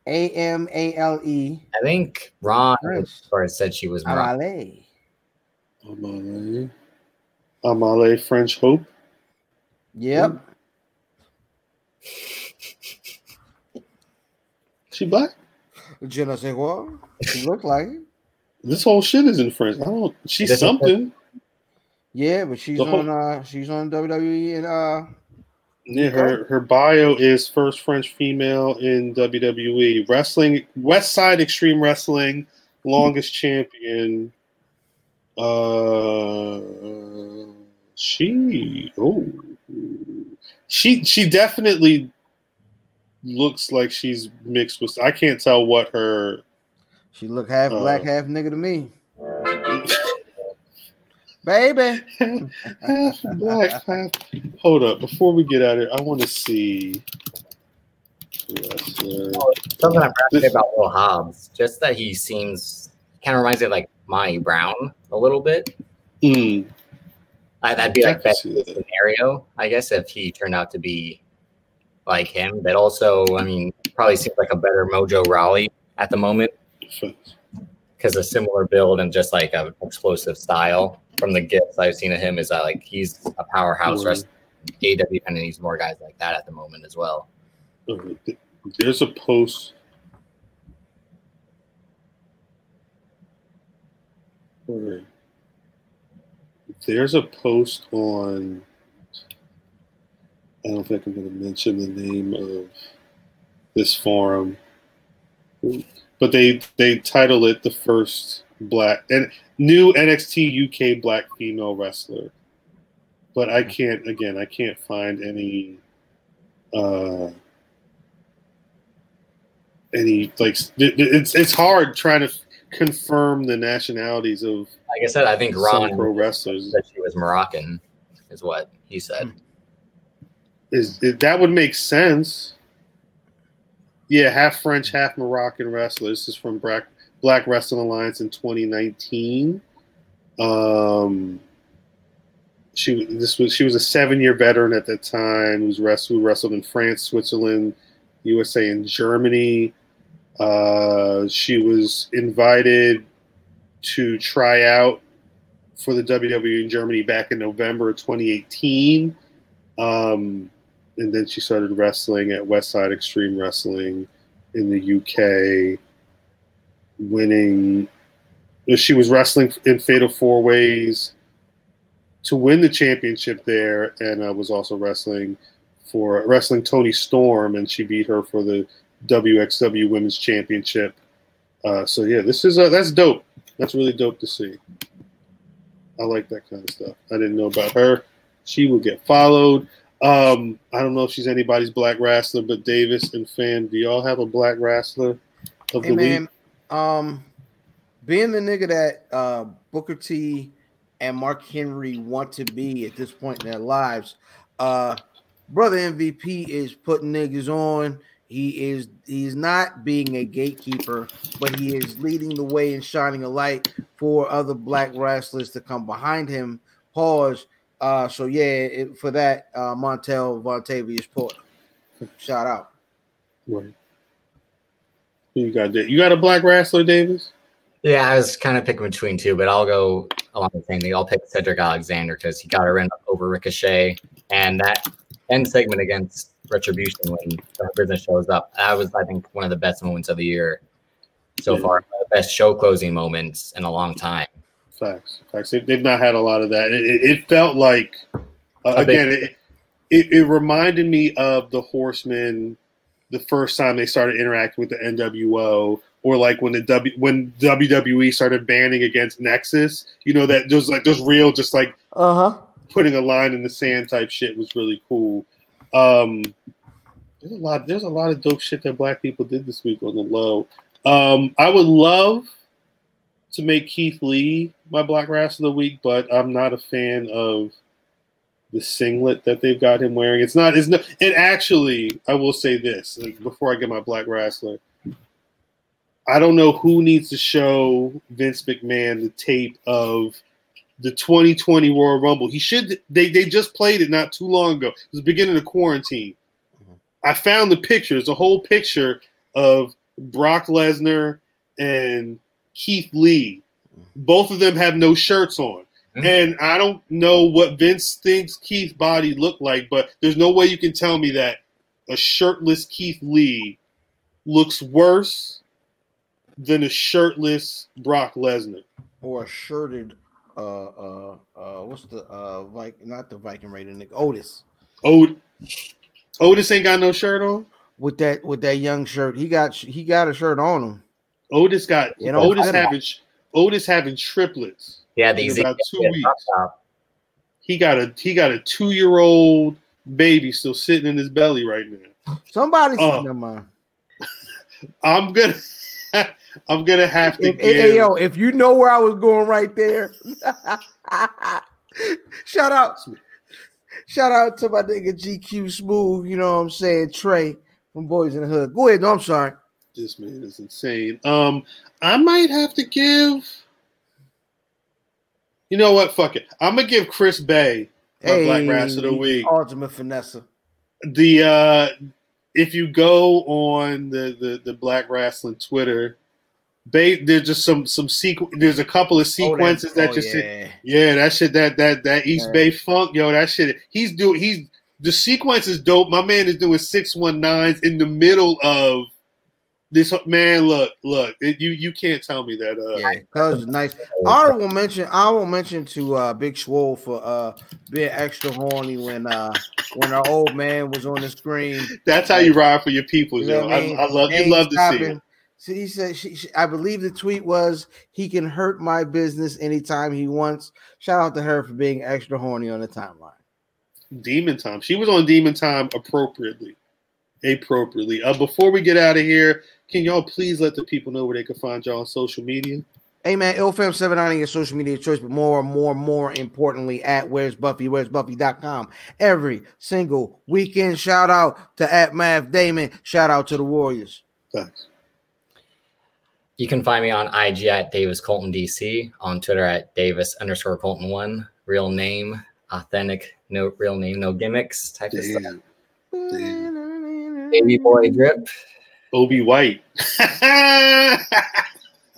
A M A L E. I think Ron French. or said she was Moroccan. Amale. Amale. Amale French Hope. Yep. She black. Je ne sais quoi. She look like it. This whole shit is in French. I don't. She's This is- something. Yeah, but she's whole- on uh she's on WWE and uh Yeah, her her bio is first French female in WWE wrestling, West Side Extreme Wrestling, longest champion. Uh, she oh, she she definitely looks like she's mixed with. I can't tell what her. she look half Uh. black, half nigga to me. Baby. half black, half. Hold up, before we get out of here, I want to see. wrestler. Something I'm fascinated about Will Hobbs, just that he seems kind of reminds me of like Monty Brown a little bit. Mm, I, that'd be I like can best that. scenario, I guess, if he turned out to be like him. But also, I mean, probably seems like a better Mojo Rawley at the moment because a similar build and just like an explosive style. From the gifts I've seen of him, is that like he's a powerhouse. Mm. Wrestler. AEW kind of needs more guys like that at the moment as well. There's a post. There's a post on. I don't think I'm going to mention the name of this forum, but they they title it the first black and new NXT UK black female wrestler. But I can't again. I can't find any. Uh, any like it's it's hard trying to confirm the nationalities of Like I said, I think Ron pro wrestlers. said she was Moroccan, is what he said. Is it, that would make sense? Yeah, half French, half Moroccan wrestler. This is from Black Black Wrestling Alliance in 2019. Um, she this was she was a seven year veteran at that time. Who's wrestled who wrestled in France, Switzerland, USA, and Germany. Uh, she was invited to try out for the WWE in Germany back in November of 2018. Um, and then she started wrestling at Westside Extreme Wrestling in the UK, winning. She was wrestling in Fatal Four Ways to win the championship there, and uh, was also wrestling for wrestling Toni Storm, and she beat her for the WXW Women's Championship. Uh, so yeah, this is uh, that's dope. That's really dope to see. I like that kind of stuff. I didn't know about her. She will get followed. Um, I don't know if she's anybody's black wrestler, but Davis and Fan, do y'all have a black wrestler of Hey the man, week? um, being the nigga that uh, Booker T and Mark Henry want to be at this point in their lives, uh, brother MVP is putting niggas on. He is he's not being a gatekeeper, but he is leading the way and shining a light for other black wrestlers to come behind him. Pause. Uh, so yeah, it, for that, uh, Montel Vontavious Porter. Shout out. Right. You got? there? You got a black wrestler, Davis? Yeah, I was kind of picking between two, but I'll go along the same thing. I'll pick Cedric Alexander because he got a run over Ricochet, and that end segment against Retribution when the business shows up. That was, I think, one of the best moments of the year so Yeah. far. The best show closing moments in a long time. Facts. Facts. They, they've not had a lot of that. It, it, it felt like, uh, again, it, it, it reminded me of the Horsemen the first time they started interacting with the NWO, or like when the W when WWE started banning against Nexus. You know that those like those real just like Uh huh. putting a line in the sand type shit was really cool. Um, there's a lot. There's a lot of dope shit that black people did this week on the low. Um, I would love to make Keith Lee my black wrestler of the week, but I'm not a fan of the singlet that they've got him wearing. It's not. It's not. And actually, I will say this before I get my black wrestler. I don't know who needs to show Vince McMahon the tape of the 2020 Royal Rumble. He should. They they just played it not too long ago. It was the beginning of quarantine. Mm-hmm. I found the pictures, the whole picture of Brock Lesnar and Keith Lee. Both of them have no shirts on. Mhm. And I don't know what Vince thinks Keith's body looked like, but there's no way you can tell me that a shirtless Keith Lee looks worse than a shirtless Brock Lesnar. or a shirted uh uh uh what's the uh Viking not the Viking Raider Nick Otis Ot- Otis ain't got no shirt on. with that with that young shirt. He got he got a shirt on him. Otis got You know, Otis I don't- having Otis having triplets. Yeah, these about two weeks. He got a he got a two year old baby still sitting in his belly right now. Somebody um, never mind. I'm gonna I'm gonna have to If, give hey, yo, if you know where I was going right there, shout out, shout out to my nigga GQ Smooth. You know what I'm saying, Trey from Boys in the Hood. Go ahead. No, I'm sorry. This man is insane. Um, I might have to give. You know what? Fuck it. I'm gonna give Chris Bey my Black Wrestler of the Week. Ultimate finesse. the uh if you go on the the, the black wrestling twitter they there's just some some sequ- there's a couple of sequences that oh, just yeah. yeah that shit that that that east Yeah. bay funk yo that shit he's doing he's the sequence is dope my man is doing 619s in the middle of This man, look, look, it, you you can't tell me that. Uh, Yeah, cuz nice. Honorable mention. I will mention to uh Big Swole for uh being extra horny when uh when our old man was on the screen. That's how you ride for your people, You know yo. what I, I love you. Ain't Love to see it. So he said, she, she- I believe the tweet was, he can hurt my business anytime he wants. Shout out to her for being extra horny on the timeline. Demon Time. She was on Demon Time appropriately. Appropriately. Uh, before we get out of here, can y'all please let the people know where they can find y'all on social media? Hey man, IlFam7 on your social media choice, but more, and more, more importantly, at Where's Buffy, Where's Buffy.com. Every single weekend. Shout out to at Matth Damon. Shout out to the Warriors. Thanks. You can find me on IG at Davis Colton DC, on Twitter at Davis underscore Colton one. Real name, authentic, no real name, no gimmicks type of stuff. Damn. Davey boy drip. Obi White.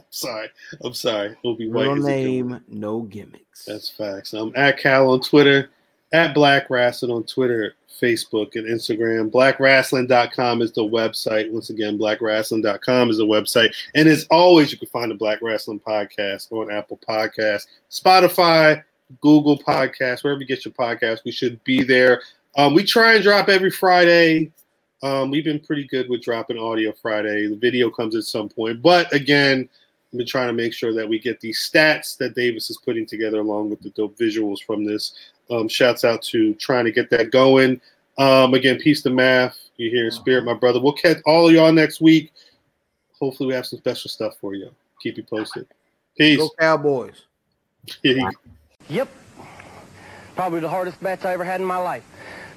sorry. I'm sorry. Obi White. Real is a good one. name, no gimmicks. That's facts. I'm at Cal on Twitter, at Black Wrestling on Twitter, Facebook, and Instagram. BlackWrestling.com is the website. Once again, BlackWrestling.com is the website. And as always, you can find the Black Wrestling Podcast on Apple Podcasts, Spotify, Google Podcasts, wherever you get your podcast. We should be there. Um, we try and drop every Friday. Um, we've been pretty good with dropping audio Friday. The video comes at some point. But again, I've been trying to make sure that we get these stats that Davis is putting together along with the dope visuals from this. Um, shouts out to trying to get that going. Um, again, peace to Matth. You hear in spirit, my brother. We'll catch all of y'all next week. Hopefully, we have some special stuff for you. Keep you posted. Peace. Go Cowboys. Here you go. Yep. Probably the hardest match I ever had in my life.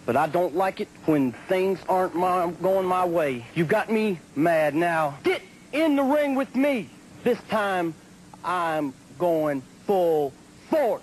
But I don't like it when things aren't my, going my way. You got me mad now. Get in the ring with me. This time, I'm going full force.